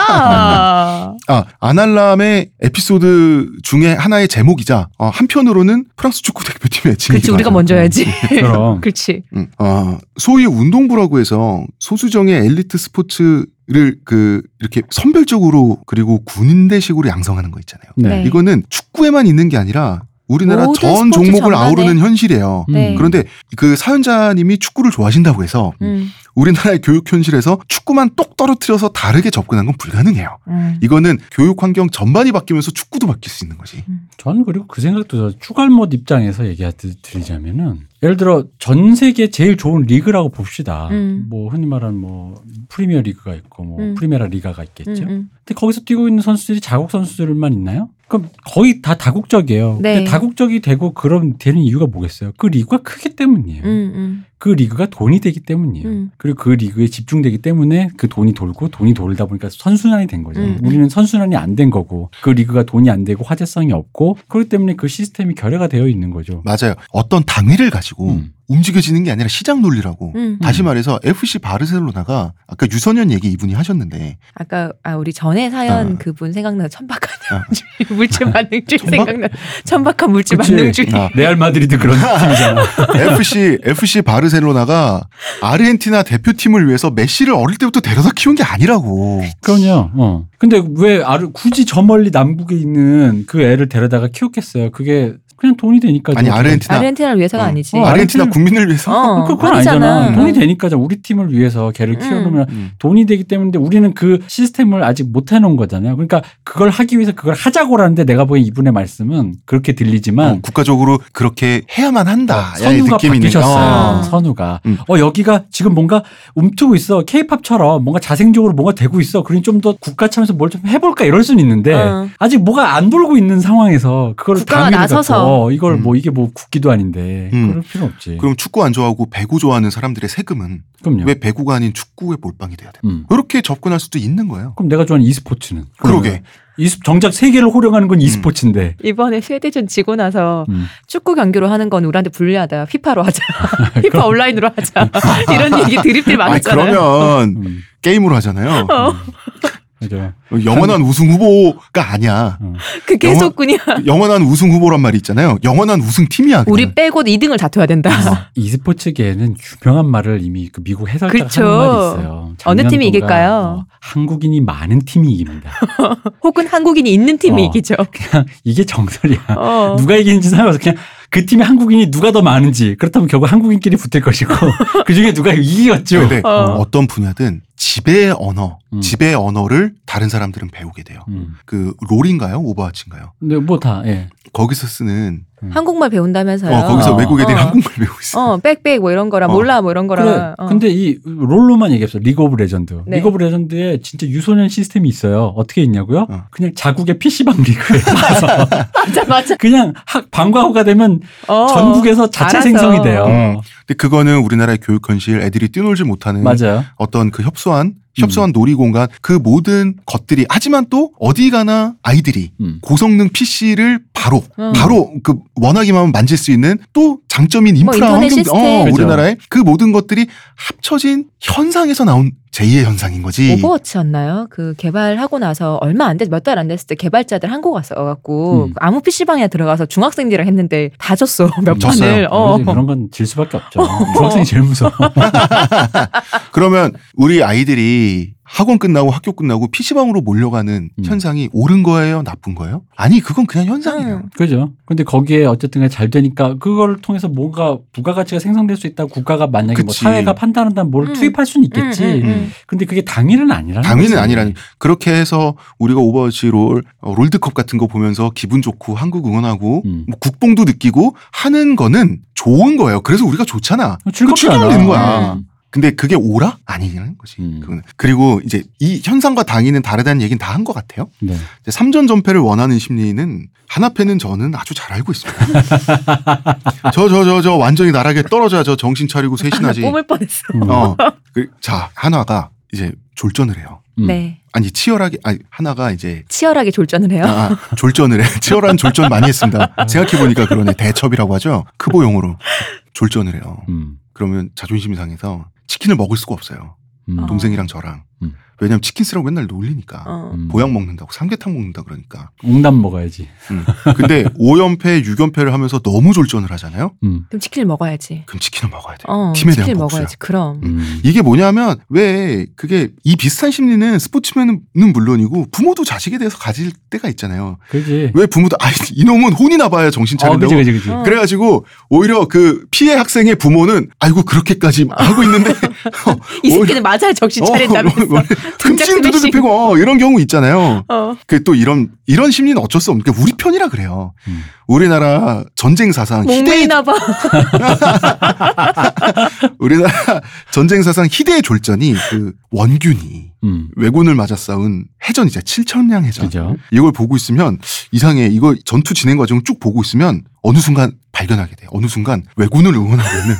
아, 아날람의 에피소드 중에 하나의 제목이자 어, 한편으로는 프랑스 축구 대표팀의 애칭이기도 그렇지. 우리가. 먼저 해야지. 그럼 그렇지. 음, 어, 소위 운동부라고 해서 소수정의 엘리트 스포츠를 그 이렇게 선별적으로 그리고 군인대식으로 양성하는 거 있잖아요. 네. 네. 이거는 축구에만 있는 게 아니라 우리나라 전 종목을 전반에. 아우르는 현실이에요. 네. 그런데 그 사연자님이 축구를 좋아하신다고 해서 음. 우리나라의 교육 현실에서 축구만 똑 떨어뜨려서 다르게 접근한 건 불가능해요. 음. 이거는 교육 환경 전반이 바뀌면서 축구도 바뀔 수 있는 거지. 저는 그리고 그 생각도 들어요. 축알못 입장에서 얘기드리자면은 예를 들어 전 세계 제일 좋은 리그라고 봅시다. 음. 뭐 흔히 말하는 뭐 프리미어 리그가 있고 뭐 음. 프리메라 리가가 있겠죠. 음, 음. 근데 거기서 뛰고 있는 선수들이 자국 선수들만 있나요? 그럼 거의 다 다국적이에요. 네. 근데 다국적이 되고 그럼 되는 이유가 뭐겠어요? 그 리그가 크기 때문이에요. 음, 음, 그 리그가 돈이 되기 때문이에요. 음. 그리고 그 리그에 집중되기 때문에 그 돈이 돌고 돈이 돌다 보니까 선순환이 된 거죠. 음, 음. 우리는 선순환이 안 된 거고 그 리그가 돈이 안 되고 화제성이 없고 그렇기 때문에 그 시스템이 결여가 되어 있는 거죠. 맞아요. 어떤 당위를 가지고 음. 움직여지는 게 아니라 시장 논리라고. 음. 다시 음. 말해서 FC 바르셀로나가 아까 유소년 얘기 이분이 하셨는데 아까 아 우리 전에 사연 아. 그분 생각나 천박한 아. 물질 만능주의 천박? 생각나 천박한 물질 그치. 만능주의 아, 레알 마드리드 그런 팀이잖아. FC FC 바르셀로나가 아르헨티나 대표팀을 위해서 메시를 어릴 때부터 데려다 키운 게 아니라고. 그럼요. 어. 근데 왜 아르 굳이 저 멀리 남북에 있는 그 애를 데려다가 키웠겠어요? 그게 그냥 돈이 되니까. 아니 아르헨티나 아르헨티나를 위해서가 어. 아니지. 어, 아르헨티나 아르헨티나- 국민을 위해서. 어, 그- 그건 아니잖아. 아니잖아. 돈이 음. 되니까 우리 팀을 위해서 걔를 음. 키워놓으면 음. 돈이 되기 때문에 우리는 그 시스템을 아직 못 해놓은 거잖아요. 그러니까 그걸 하기 위해서 그걸 하자고라는데 내가 보기엔 이분의 말씀은 그렇게 어, 들리지만 국가적으로 그렇게 해야만 한다. 야의 선우가 바뀌셨어요. 어. 선우가. 음. 어 여기가 지금 뭔가 움트고 있어. 케이팝처럼 뭔가 자생적으로 뭔가 되고 있어. 그러니 좀 더 국가 차원에서 뭘 좀 해볼까 이럴 수는 있는데 어. 아직 뭐가 안 돌고 있는 상황에서 그걸 국가가 나서서. 갖고 이걸 음. 뭐 이게 뭐 국기도 아닌데 음. 그럴 필요 없지. 그럼 축구 안 좋아하고 배구 좋아하는 사람들의 세금은 그럼요. 왜 배구가 아닌 축구에 몰빵이 돼야 돼? 음. 이렇게 접근할 수도 있는 거예요. 그럼 내가 좋아하는 e스포츠는 그러게. 이 정작 세계를 호령하는 건 e스포츠인데. 이번에 스웨덴전 지고 나서 음. 축구 경기로 하는 건 우리한테 불리하다. 피파로 하자. 피파 온라인으로 하자. 이런 얘기 드립들 아 많았잖아요. 그러면 음. 게임으로 하잖아요. 어. 맞아. 영원한 우승 후보가 아니야. 그 계속군이야. 영원한 우승 후보란 말이 있잖아요. 영원한 우승 팀이야. 우리 빼고 2등을 다퉈야 된다. e스포츠계에는 유명한 말을 이미 그 미국 해설자가 그렇죠. 하는 말이 있어요. 어느 팀이 이길까요? 어, 한국인이 많은 팀이 이깁니다. 혹은 한국인이 있는 팀이 어. 이기죠. 그냥 이게 정설이야. 어. 누가 이기는지 상관없어. 그냥 그 팀의 한국인이 누가 더 많은지 그렇다면 결국 한국인끼리 붙을 것이고 그 중에 누가 이기겠죠. 근데 어. 어. 떤 분야든 지배의 언어, 음. 지배의 언어를 다른 사람들은 배우게 돼요. 음. 그 롤인가요? 오버워치인가요? 근데 뭐다 예. 거기서 쓰는 한국말 배운다면서요. 어, 거기서 어. 외국 애들이 어. 한국말 배우고 있어. 어, 빽빽 뭐 이런 거라 어. 몰라 뭐 이런 거라. 그래. 어. 근데 이 롤로만 얘기했어. 리그 오브 레전드. 네. 리그 오브 레전드에 진짜 유소년 시스템이 있어요. 어떻게 있냐고요? 어. 그냥 자국의 PC방 리그에 가서 맞아 맞아. 그냥 학 방과후가 되면 어. 전국에서 자체 알아서. 생성이 돼요. 음. 근데 그거는 우리나라의 교육 현실 애들이 뛰놀지 못하는 맞아요. 어떤 그 협소한 협소한 놀이 공간 그 모든 것들이 하지만 또 어디 가나 아이들이 음. 고성능 PC를 바로 음. 바로 그 원하기만 하면 만질 수 있는 또 장점인 뭐 인프라 인터넷 환경. 어, 그죠. 우리나라의 그 모든 것들이 합쳐진 현상에서 나온 제2의 현상인 거지. 오버워치였나요? 그 개발하고 나서 얼마 안 돼, 몇달 안 됐을 때 개발자들 한국 왔어갖고 음. 아무 PC방에 들어가서 중학생들이랑 했는데 다 졌어. 몇 졌어요. 판을. 어. 그런 건 질 수밖에 없죠. 중학생이 제일 무서워. 그러면 우리 아이들이 학원 끝나고 학교 끝나고 PC방으로 몰려가는 음. 현상이 옳은 거예요? 나쁜 거예요? 아니, 그건 그냥 현상이에요. 음. 그죠. 근데 거기에 어쨌든 잘 되니까 그걸 통해서 뭔가 부가가치가 생성될 수 있다. 국가가 만약에 뭐 그치. 사회가 판단한다면 뭘 음. 투입할 수는 있겠지. 음, 음, 음. 근데 그게 당연은 아니라는 거지. 아니라는 그렇게 해서 우리가 오버워치 롤 어, 롤드컵 같은 거 보면서 기분 좋고 한국 응원하고 음. 뭐 국뽕도 느끼고 하는 거는 좋은 거예요. 그래서 우리가 좋잖아. 즐겁잖아. 즐기면 되는 거야. 음. 근데 그게 옳아? 아니라는 거지. 음. 그거는. 그리고 이제 이 현상과 당위는 다르다는 얘기는 다 한 것 같아요. 네. 이제 3전 전패를 원하는 심리는 한화 팬은 저는 아주 잘 알고 있습니다. 저 저 저 저 완전히 나락에 떨어져야 저 정신 차리고 쇄신하지. 뿜을 뻔했어. 음. 어. 그, 자 한화가 이제 졸전을 해요. 음. 네. 아니 치열하게 아니 하나가 이제 치열하게 졸전을 해요. 아, 아, 졸전을 해. 치열한 졸전 많이 했습니다. 생각해 보니까 그러네. 대첩이라고 하죠. 크보 용어로 졸전을 해요. 음. 그러면 자존심이 상해서 치킨을 먹을 수가 없어요. 음. 어. 동생이랑 저랑. 음. 왜냐면 치킨 쓰라고 맨날 놀리니까. 어. 음. 보약 먹는다고 삼계탕 먹는다 그러니까. 옹담 먹어야지. 음. 근데 5연패, 6연패를 하면서 너무 졸전을 하잖아요. 음. 그럼 치킨을 먹어야지. 그럼 치킨을 먹어야 돼. 어, 팀에 대한 치킨을 복수야. 먹어야지. 그럼. 음. 이게 뭐냐면 왜 그게 이 비슷한 심리는 스포츠맨은 물론이고 부모도 자식에 대해서 가질 때가 있잖아요. 그지. 왜 부모도 아 이놈은 혼이 나 봐야 정신 어, 차린다고. 그지, 그지, 그지. 어. 그래가지고 오히려 그 피해 학생의 부모는 아이고 그렇게까지 하고 있는데 어, 이 새끼는 맞아야 정신 어, 차린다면서. 흠씬 스매싱. 패고 어, 이런 경우 있잖아요. 어. 그또 이런 이런 심리는 어쩔 수 없는 게 우리 편이라 그래요. 음. 우리나라 전쟁 사상 희대의 봐. 우리나라 전쟁 사상 희대의 졸전이 그 원균이 음. 왜군을 맞아 싸운 해전이죠. 칠천량 해전. 그죠. 이걸 보고 있으면 이상해. 이거 전투 진행 과정을 쭉 보고 있으면 어느 순간 발견하게 돼. 어느 순간 왜군을 응원하고 있는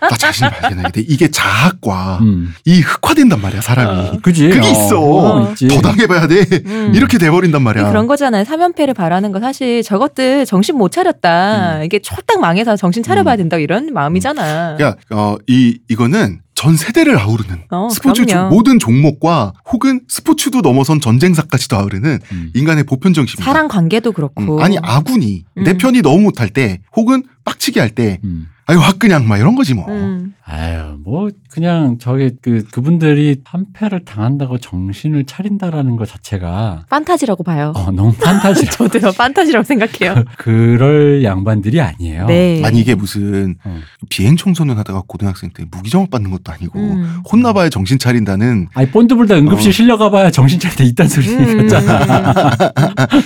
나 자신을 발견하게 돼. 이게 자학과 음. 이 흑화된단 말이야, 사람이. 그지. 그게 어, 있어. 어. 더 당해봐야 돼. 음. 이렇게 돼버린단 말이야. 그런 거잖아요. 사면패를 바라는 거 사실 저것들 정신 못 차렸다. 이게 쫄딱 망해서 정신 차려봐야 음. 된다 이런 마음이잖아. 야, 어, 이, 이거는 전 세대를 아우르는 어, 스포츠 그럼요. 조- 모든 종목과 혹은 스포츠도 넘어선 전쟁사까지도 아우르는 음. 인간의 보편 정신입니다. 사랑 관계도 그렇고. 음, 아니 아군이 내 음. 편이 너무 못할 때 혹은 빡치게 할때 음. 아유 화끈양 막 이런 거지 뭐. 음. 아유, 뭐, 그냥 저기 그, 그분들이 한패를 당한다고 정신을 차린다라는 것 자체가, 판타지라고 봐요. 어, 너무 판타지라. 저도요 판타지라고 생각해요. 그럴 양반들이 아니에요. 네. 아니 이게 무슨 어. 비행 청소년 하다가 고등학생 때 무기정학 받는 것도 아니고 음. 혼나봐야 정신 차린다는 아니, 본드불다 응급실 어. 실려가봐야 정신 차릴 때 있단 소리 음. 같잖아.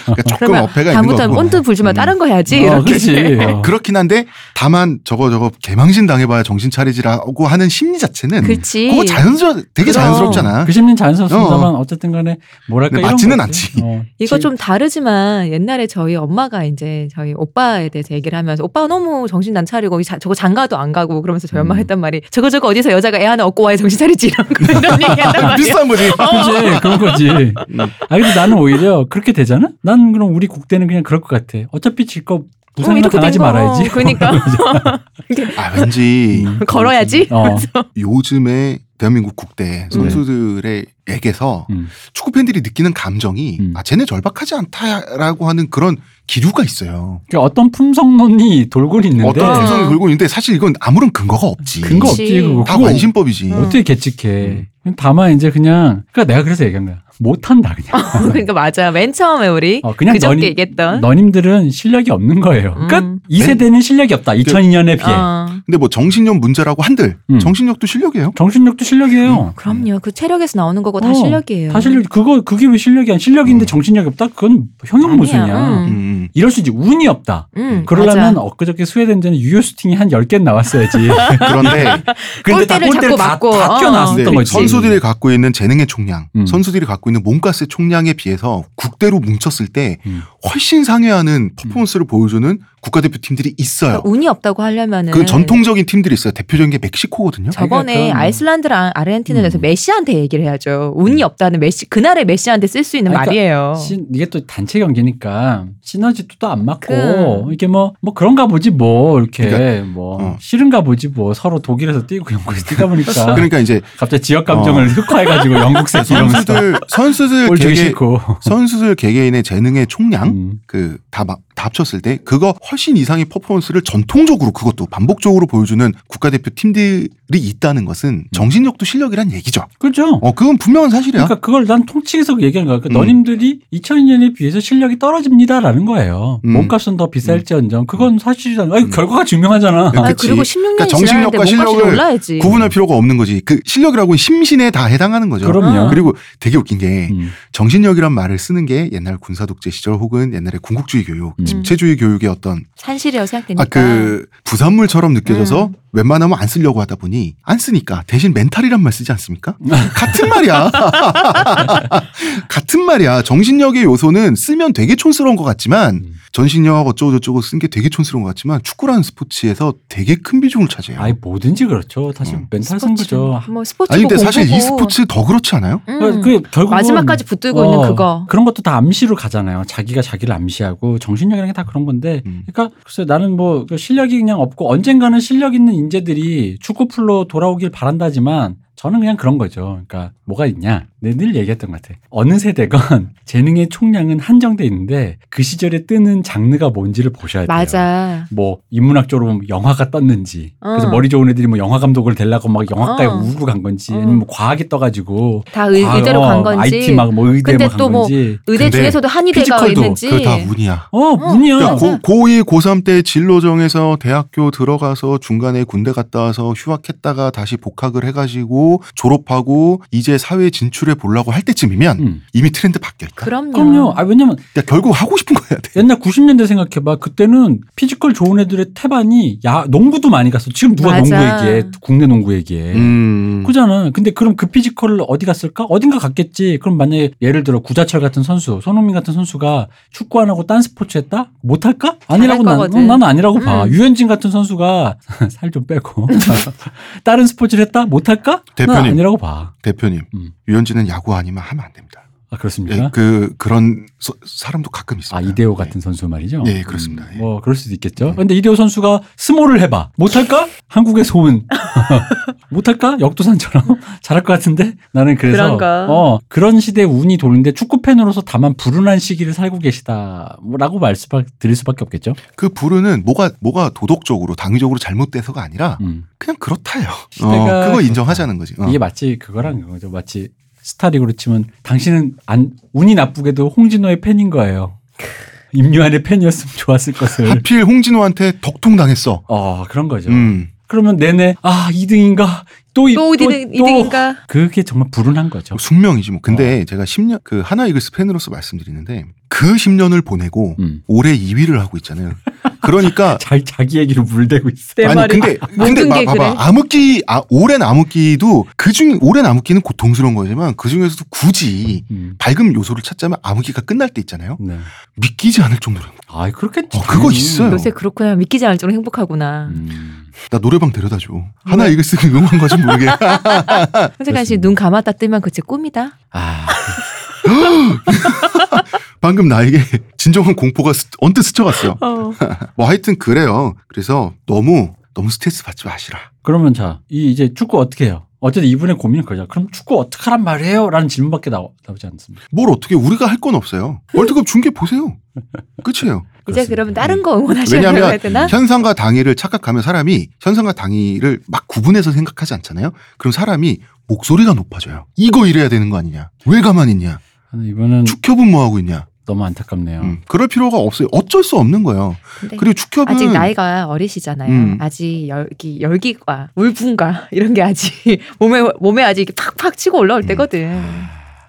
그러니까 조금 어폐가 있는 다음부터는 거고. 본드 불지만 음. 다른 거 해야지. 어, 이렇게. 그렇지. 어. 그렇긴 한데 다만 저거 저거 개망신 당해봐야 정신 차리지라고 하는 심리 자체는 그렇지. 그거 자연스러 되게 그럼. 자연스럽잖아. 그 심리는 자연스럽습니다만 어. 쨌든 간에 뭐랄까 근데 맞지는. 않지. 어, 이거 지- 좀 다르지만 옛날에 저희 엄마가 이제 저희 오빠에 대해서 얘기를 하면서 오빠가 너무 정신 안 차리고 이 자- 저거 장가도 안 가고 그러면서 저희 엄마가 음. 했단 말이 저거 저거 어디서 여자가 애 하나 얻고 와야 정신 차리지 이런 거 이런 얘기 한단 말이야. 비슷한 거지. 그지 그런 거지. 아 근데 나는 오히려 그렇게 되잖아. 난 그럼 우리 국대는 그냥 그럴 것 같아. 어차피 질거 부상이나 이렇게 당하지. 말아야지. 그러니까 아 왠지 음, 걸어야지. 어. 요즘에 대한민국 국대 선수들의 에게서 음. 축구 팬들이 느끼는 감정이 음. 아 쟤네 절박하지 않다라고 하는 그런 기류가 있어요. 그러니까 어떤 품성론이 돌고 있는데 어떤 아. 풍성이 돌고 있는데 사실 이건 아무런 근거가 없지. 근거. 없지 그거. 다 관심법이지. 음. 어떻게 계측해? 다만 이제 그냥 그러니까 내가 그래서 얘기한 거야. 못한다 그냥. 그러니까 맞아. 맨 처음에 우리 어, 그냥 그저께 너니- 얘기했던. 너님들은 실력이 없는 거예요. 음. 끝. 이 세대는 실력이 없다. 2002년에 비해. 어, 근데 뭐 정신력 문제라고 한들 음. 정신력도 실력이에요. 정신력도 실력이에요. 그럼요. 그 체력에서 나오는 거고 다 어, 실력이에요. 다 실력. 그거 그게 왜 실력이야? 실력인데 음. 정신력이 없다? 그건 형용 모순이야. 아니야. 음. 음. 이럴 수 있지. 운이 없다. 음, 그러려면 맞아. 엊그저께 스웨덴전에 유효스팅이 한 10개 나왔어야지. 그런데 근데 다 골대를 골대를 자꾸 다, 맞고. 다 어. 튀어나왔었던 근데 거지. 선수들이 갖고 있는 재능의 총량, 음. 선수들이 갖고 있는 몸가스의 총량에 비해서 국대로 뭉쳤을 때 음. 훨씬 상회하는 퍼포먼스를 보여주는 국가대표 팀들이 있어요. 그러니까 운이 없다고 하려면은 그 전통적인 팀들이 있어요. 대표적인 게 멕시코거든요. 저번에 그러니까 아이슬란드랑 아르헨티나에서 음. 메시한테 얘기를 해야죠. 운이 없다는 메시 그날의 메시한테 쓸 수 있는 그러니까 말이에요. 시- 이게 또 단체 경기니까 시너지도 또 안 맞고 그- 이게 뭐뭐 그런가 보지 뭐 이렇게 그러니까, 뭐 어. 싫은가 보지 뭐 서로 독일에서 뛰고 영국에서 뛰다 보니까 그러니까 이제 갑자기 지역 감정을 흑화해가지고 영국색 이러면서 선수들 선수들 개개 선수들 개개인의 재능의 총량 음. 그다 다 합쳤을 때 그거 훨씬 이상의 퍼포먼스를 전통적으로 그것도 반복적으로 보여주는 국가대표 팀들이 있다는 것은 정신력도 실력이란 얘기죠. 그렇죠. 어 그건 분명한 사실이야. 그러니까 그걸 난 통칭해서 얘기한 거야. 그러니까 음. 너님들이 2002년에 비해서 실력이 떨어집니다라는 거예요. 음. 몸값은 더 비쌀지언정 그건 사실이잖아. 아니, 음. 결과가 증명하잖아. 아, 아, 그치. 그리고 16년이 그러니까 정신력과 실력을 올라야지. 구분할 필요가 없는 거지. 그 실력이라고 심신에 다 해당하는 거죠. 그럼요. 그리고 되게 웃긴 게 음. 정신력이란 말을 쓰는 게 옛날 군사 독재 시절 혹은 옛날에 군국주의 교육, 음. 집체주의 교육의 어떤 산실이라고 생각되니까. 아 그 부산물처럼 느껴져서 음. 웬만하면 안 쓰려고 하다 보니 안 쓰니까 대신 멘탈이란 말 쓰지 않습니까? 같은 말이야. 같은 말이야. 정신력의 요소는 쓰면 되게 촌스러운 것 같지만 음. 전신력 어쩌고 저쩌고 쓴 게 되게 촌스러운 것 같지만 축구라는 스포츠에서 되게 큰 비중을 차지해요. 아니 뭐든지 그렇죠. 사실 음. 멘탈. 승부죠. 뭐 스포츠 아니 근데 뭐 사실. 이 스포츠 더 그렇지 않아요? 음. 그 결국은 마지막까지 붙들고 어, 있는 그거. 그런 것도 다 암시로 가잖아요. 자기가 자기를 암시하고 정신력이라는 게 다 그런 건데. 음. 그러니까 글쎄 나는 뭐그 실력이 그냥 없고 언젠가는 실력 있는 인재들이 축구 풀로 돌아오길 바란다지만 저는 그냥 그런 거죠. 그러니까 뭐가 있냐? 내가 늘 얘기했던 것 같아. 어느 세대건 재능의 총량은 한정돼 있는데 그 시절에 뜨는 장르가 뭔지를 보셔야 돼요. 맞아. 뭐 인문학적으로 보면 영화가 떴는지 그래서 어. 머리 좋은 애들이 뭐 영화 감독을 되려고 막 영화과에 어. 우르르 간 건지 어. 아니면 뭐 과학이 떠가지고 다 의, 과학, 의대로 간 어, 건지. IT 막 뭐 의대 근데 막간 또뭐 건지 의대 중에서도 한의대가 피지컬도 있는지. 그거 다 운이야. 어 어. 문이야 그러니까. 고, 고2, 고3 때 진로 정해서 대학교 들어가서 중간에 군대 갔다 와서 휴학했다가 다시 복학을 해가지고 졸업하고 이제 사회에 진출해 보려고 할 때쯤이면 음. 이미 트렌드 바뀌어 있다. 그럼요. 그럼요 아 왜냐면 그러니까 결국 하고 싶은 거 해야 돼. 옛날 90년대 생각해봐 그때는 피지컬 좋은 애들의 태반이 야 농구도 많이 갔어 지금 누가 맞아. 농구 얘기해 국내 농구 얘기해 음. 그잖아. 근데 그럼 그 피지컬을 어디 갔을까? 어딘가 갔겠지. 그럼 만약에 예를 들어 구자철 같은 선수, 손흥민 같은 선수가 축구 안 하고 딴 스포츠 했다? 못 할까? 아니라고 난. 어, 나는 아니라고 봐. 음. 류현진 같은 선수가 살 좀 빼고 다른 스포츠를 했다? 못 할까? 난 대표님. 아니라고 봐. 대표님, 음. 유현진은 야구 아니면 하면 안 됩니다. 아 예, 그렇습니까? 그 그런 서- 사람도 가끔 있습니다. 아 이대호 예. 같은 선수 말이죠. 예, 그렇습니다. 예. 뭐 그럴 수도 있겠죠. 근데 이대호 선수가 스몰을 해봐. 못할까? 한국의 소은. 못할까? 역도산처럼 잘할 것 같은데 나는 그래서 그런가? 어 그런 시대 에 운이 도는데 축구 팬으로서 다만 불운한 시기를 살고 계시다라고 말씀 드릴 수밖에 없겠죠. 그 부르는 뭐가 뭐가 도덕적으로 당위적으로 잘못돼서가 아니라 음. 그냥 그렇다요. 시대가 어, 그거 인정하자는 거지. 어. 이게 마치 그거랑 그거죠. 마치 스타리그로 치면 당신은 안 운이 나쁘게도 홍진호의 팬인 거예요. 임요한의 팬이었으면 좋았을 것을. 하필 홍진호한테 덕통 당했어. 어 그런 거죠. 음. 그러면 내내 아 2등인가 또 이- 또 이등 이등인가? 그게 정말 불운한 거죠. 숙명이지 뭐. 어. 근데 제가 10년 그 하나 이글스 팬으로서 말씀드리는데 그 10년을 보내고 음. 올해 2위를 하고 있잖아요. 그러니까 자, 자기 얘기로 물대고 있어. 내 아니 근데 근데 봐, 게 봐봐 그래. 암흑기 아 오랜 암흑기도 그중 오랜 암흑기는 고통스러운 거지만 그 중에서도 굳이 음. 밝은 요소를 찾자면 암흑기가 끝날 때 있잖아요. 네. 믿기지 않을 정도로. 아, 그렇겠지. 어, 그거. 있어요. 요새 그렇구나. 믿기지 않을 정도로 행복하구나. 음. 나 노래방 데려다 줘. 하나 이글스 응원 거지 모르게. 현재관 씨눈 감았다 뜨면 그제 꿈이다. 아, 방금 나에게 진정한 공포가 스- 언뜻 스쳐갔어. 어. 뭐 하여튼 그래요. 그래서 너무 너무 스트레스 받지 마시라. 그러면 자, 이 이제 축구 어떻게 해요? 어쨌든 이분의 고민은 그거죠. 그럼 축구 어떻게 하란 말이에요? 라는 질문밖에 나오, 나오지 않습니다. 뭘 어떻게 우리가 할 건 없어요. 월드컵 중계 보세요. 끝이에요. 이제 그렇습니다. 그러면 다른 거 응원하셔야 왜냐하면 해야 되나? 현상과 당위를 착각하면 사람이 현상과 당위를 막 구분해서 생각하지 않잖아요. 그럼 사람이 목소리가 높아져요. 이거 이래야 되는 거 아니냐? 왜 가만히 있냐? 이분은 축협은 뭐 하고 있냐? 너무 안타깝네요. 음, 그럴 필요가 없어요. 어쩔 수 없는 거예요. 그리고 축협은 아직 나이가 어리시잖아요. 음. 아직 열기 열기과 울분과 이런 게 아직 몸에 몸에 아직 팍팍 치고 올라올 음. 때거든.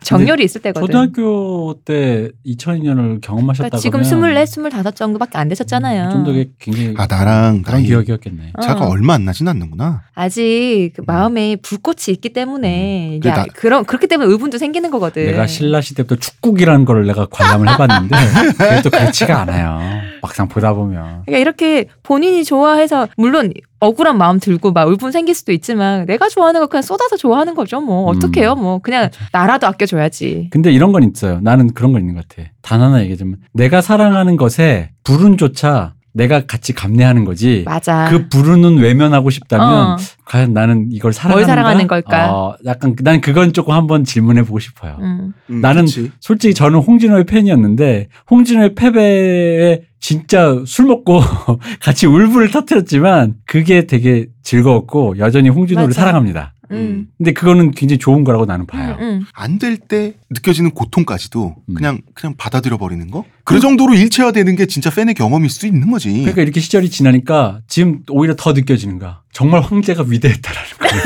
정열이 있을 때거든. 초등학교 때 2002년을 경험하셨다고 그러니까 지금 스물네, 스물다섯 정도밖에 안 되셨잖아요. 좀 더 굉장히 아 나랑 그런 나이 기억이었겠네. 차가 어. 얼마 안 나진 않는구나. 아직 그 마음에 불꽃이 있기 때문에 이제 그래, 나- 그런 그렇기 때문에 의분도 생기는 거거든. 내가 신라 시대부터 축국이라는 걸 내가 관람을 해봤는데 그게 또 그렇지가 않아요. 막상 보다 보면 그러니까 이렇게 본인이 좋아해서 물론 억울한 마음 들고 막 울분 생길 수도 있지만 내가 좋아하는 거 그냥 쏟아서 좋아하는 거죠. 뭐 음. 어떡해요? 뭐 그냥 나라도 아껴 줘야지. 근데 이런 건 있어요. 나는 그런 거 있는 것 같아. 단 하나 얘기하자면 내가 사랑하는 것에 불운조차 내가 같이 감내하는 거지. 맞아. 그 불운은 외면하고 싶다면 어. 과연 나는 이걸 사랑하는가? 뭘 사랑하는 걸까? 어, 약간 난 그건 조금 한번 질문해 보고 싶어요. 음. 음, 나는 그치. 솔직히 저는 홍진호의 팬이었는데 홍진호의 패배에 진짜 술 먹고 같이 울분을 터뜨렸지만 그게 되게 즐거웠고 여전히 홍진호를 맞아. 사랑합니다. 음. 근데 그거는 굉장히 좋은 거라고 나는 봐요. 음, 음. 안될 때 느껴지는 고통까지도 음. 그냥 그냥 받아들여 버리는 거. 그 정도로 일체화되는 게 진짜 팬의 경험일 수 있는 거지. 그러니까 이렇게 시절이 지나니까 지금 오히려 더 느껴지는 거야. 정말 황제가 위대했다라는 거예요.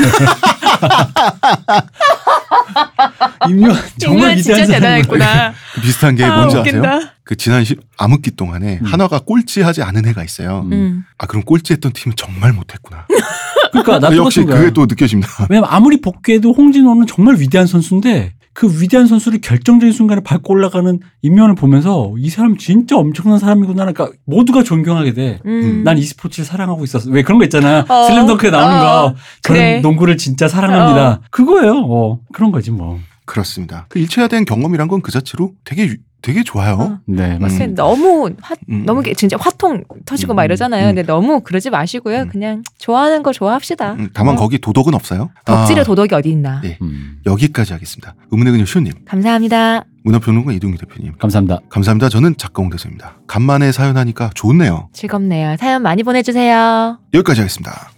임요한 정말 진짜. 대단했구나. 그 비슷한 게 아, 뭔지 웃긴다. 아세요? 그 지난 시, 암흑기 동안에 음. 한화가 꼴찌하지 않은 해가 있어요. 음. 음. 아 그럼 꼴찌했던 팀은 정말 못했구나. 그러니까 나 역시. 그게 또 느껴집니다. 왜냐면 아무리 복귀해도 홍진호는 정말 위대한 선수인데 그 위대한 선수를 결정적인 순간에 밟고 올라가는 임면을 보면서 이 사람 진짜 엄청난 사람이구나. 그러니까 모두가 존경하게 돼. 음. 난 e스포츠를 사랑하고 있었어. 왜 그런 거 있잖아. 어, 슬램덩크에 나오는 어, 거. 저는 그래. 농구를 진짜 사랑합니다. 그거예요. 어, 그런 거지 뭐. 그렇습니다. 그 일체화된 경험이란 건 그 자체로 되게 유- 되게 좋아요. 어. 네, 음. 맞습니다. 너무 화, 음. 너무 게- 진짜 화통 터지고 막 음, 이러잖아요. 음. 근데 너무 그러지 마시고요. 음. 그냥 좋아하는 거 좋아합시다. 음, 다만 어. 거기 도덕은 없어요. 덕질의 아, 도덕이 어디 있나. 네. 음. 여기까지 하겠습니다. 의문의 근육 시호님, 감사합니다. 문화평론가 이동규 대표님, 감사합니다. 감사합니다. 저는 작가 홍 대수입니다. 간만에 사연하니까 좋네요. 즐겁네요. 사연 많이 보내주세요. 여기까지 하겠습니다.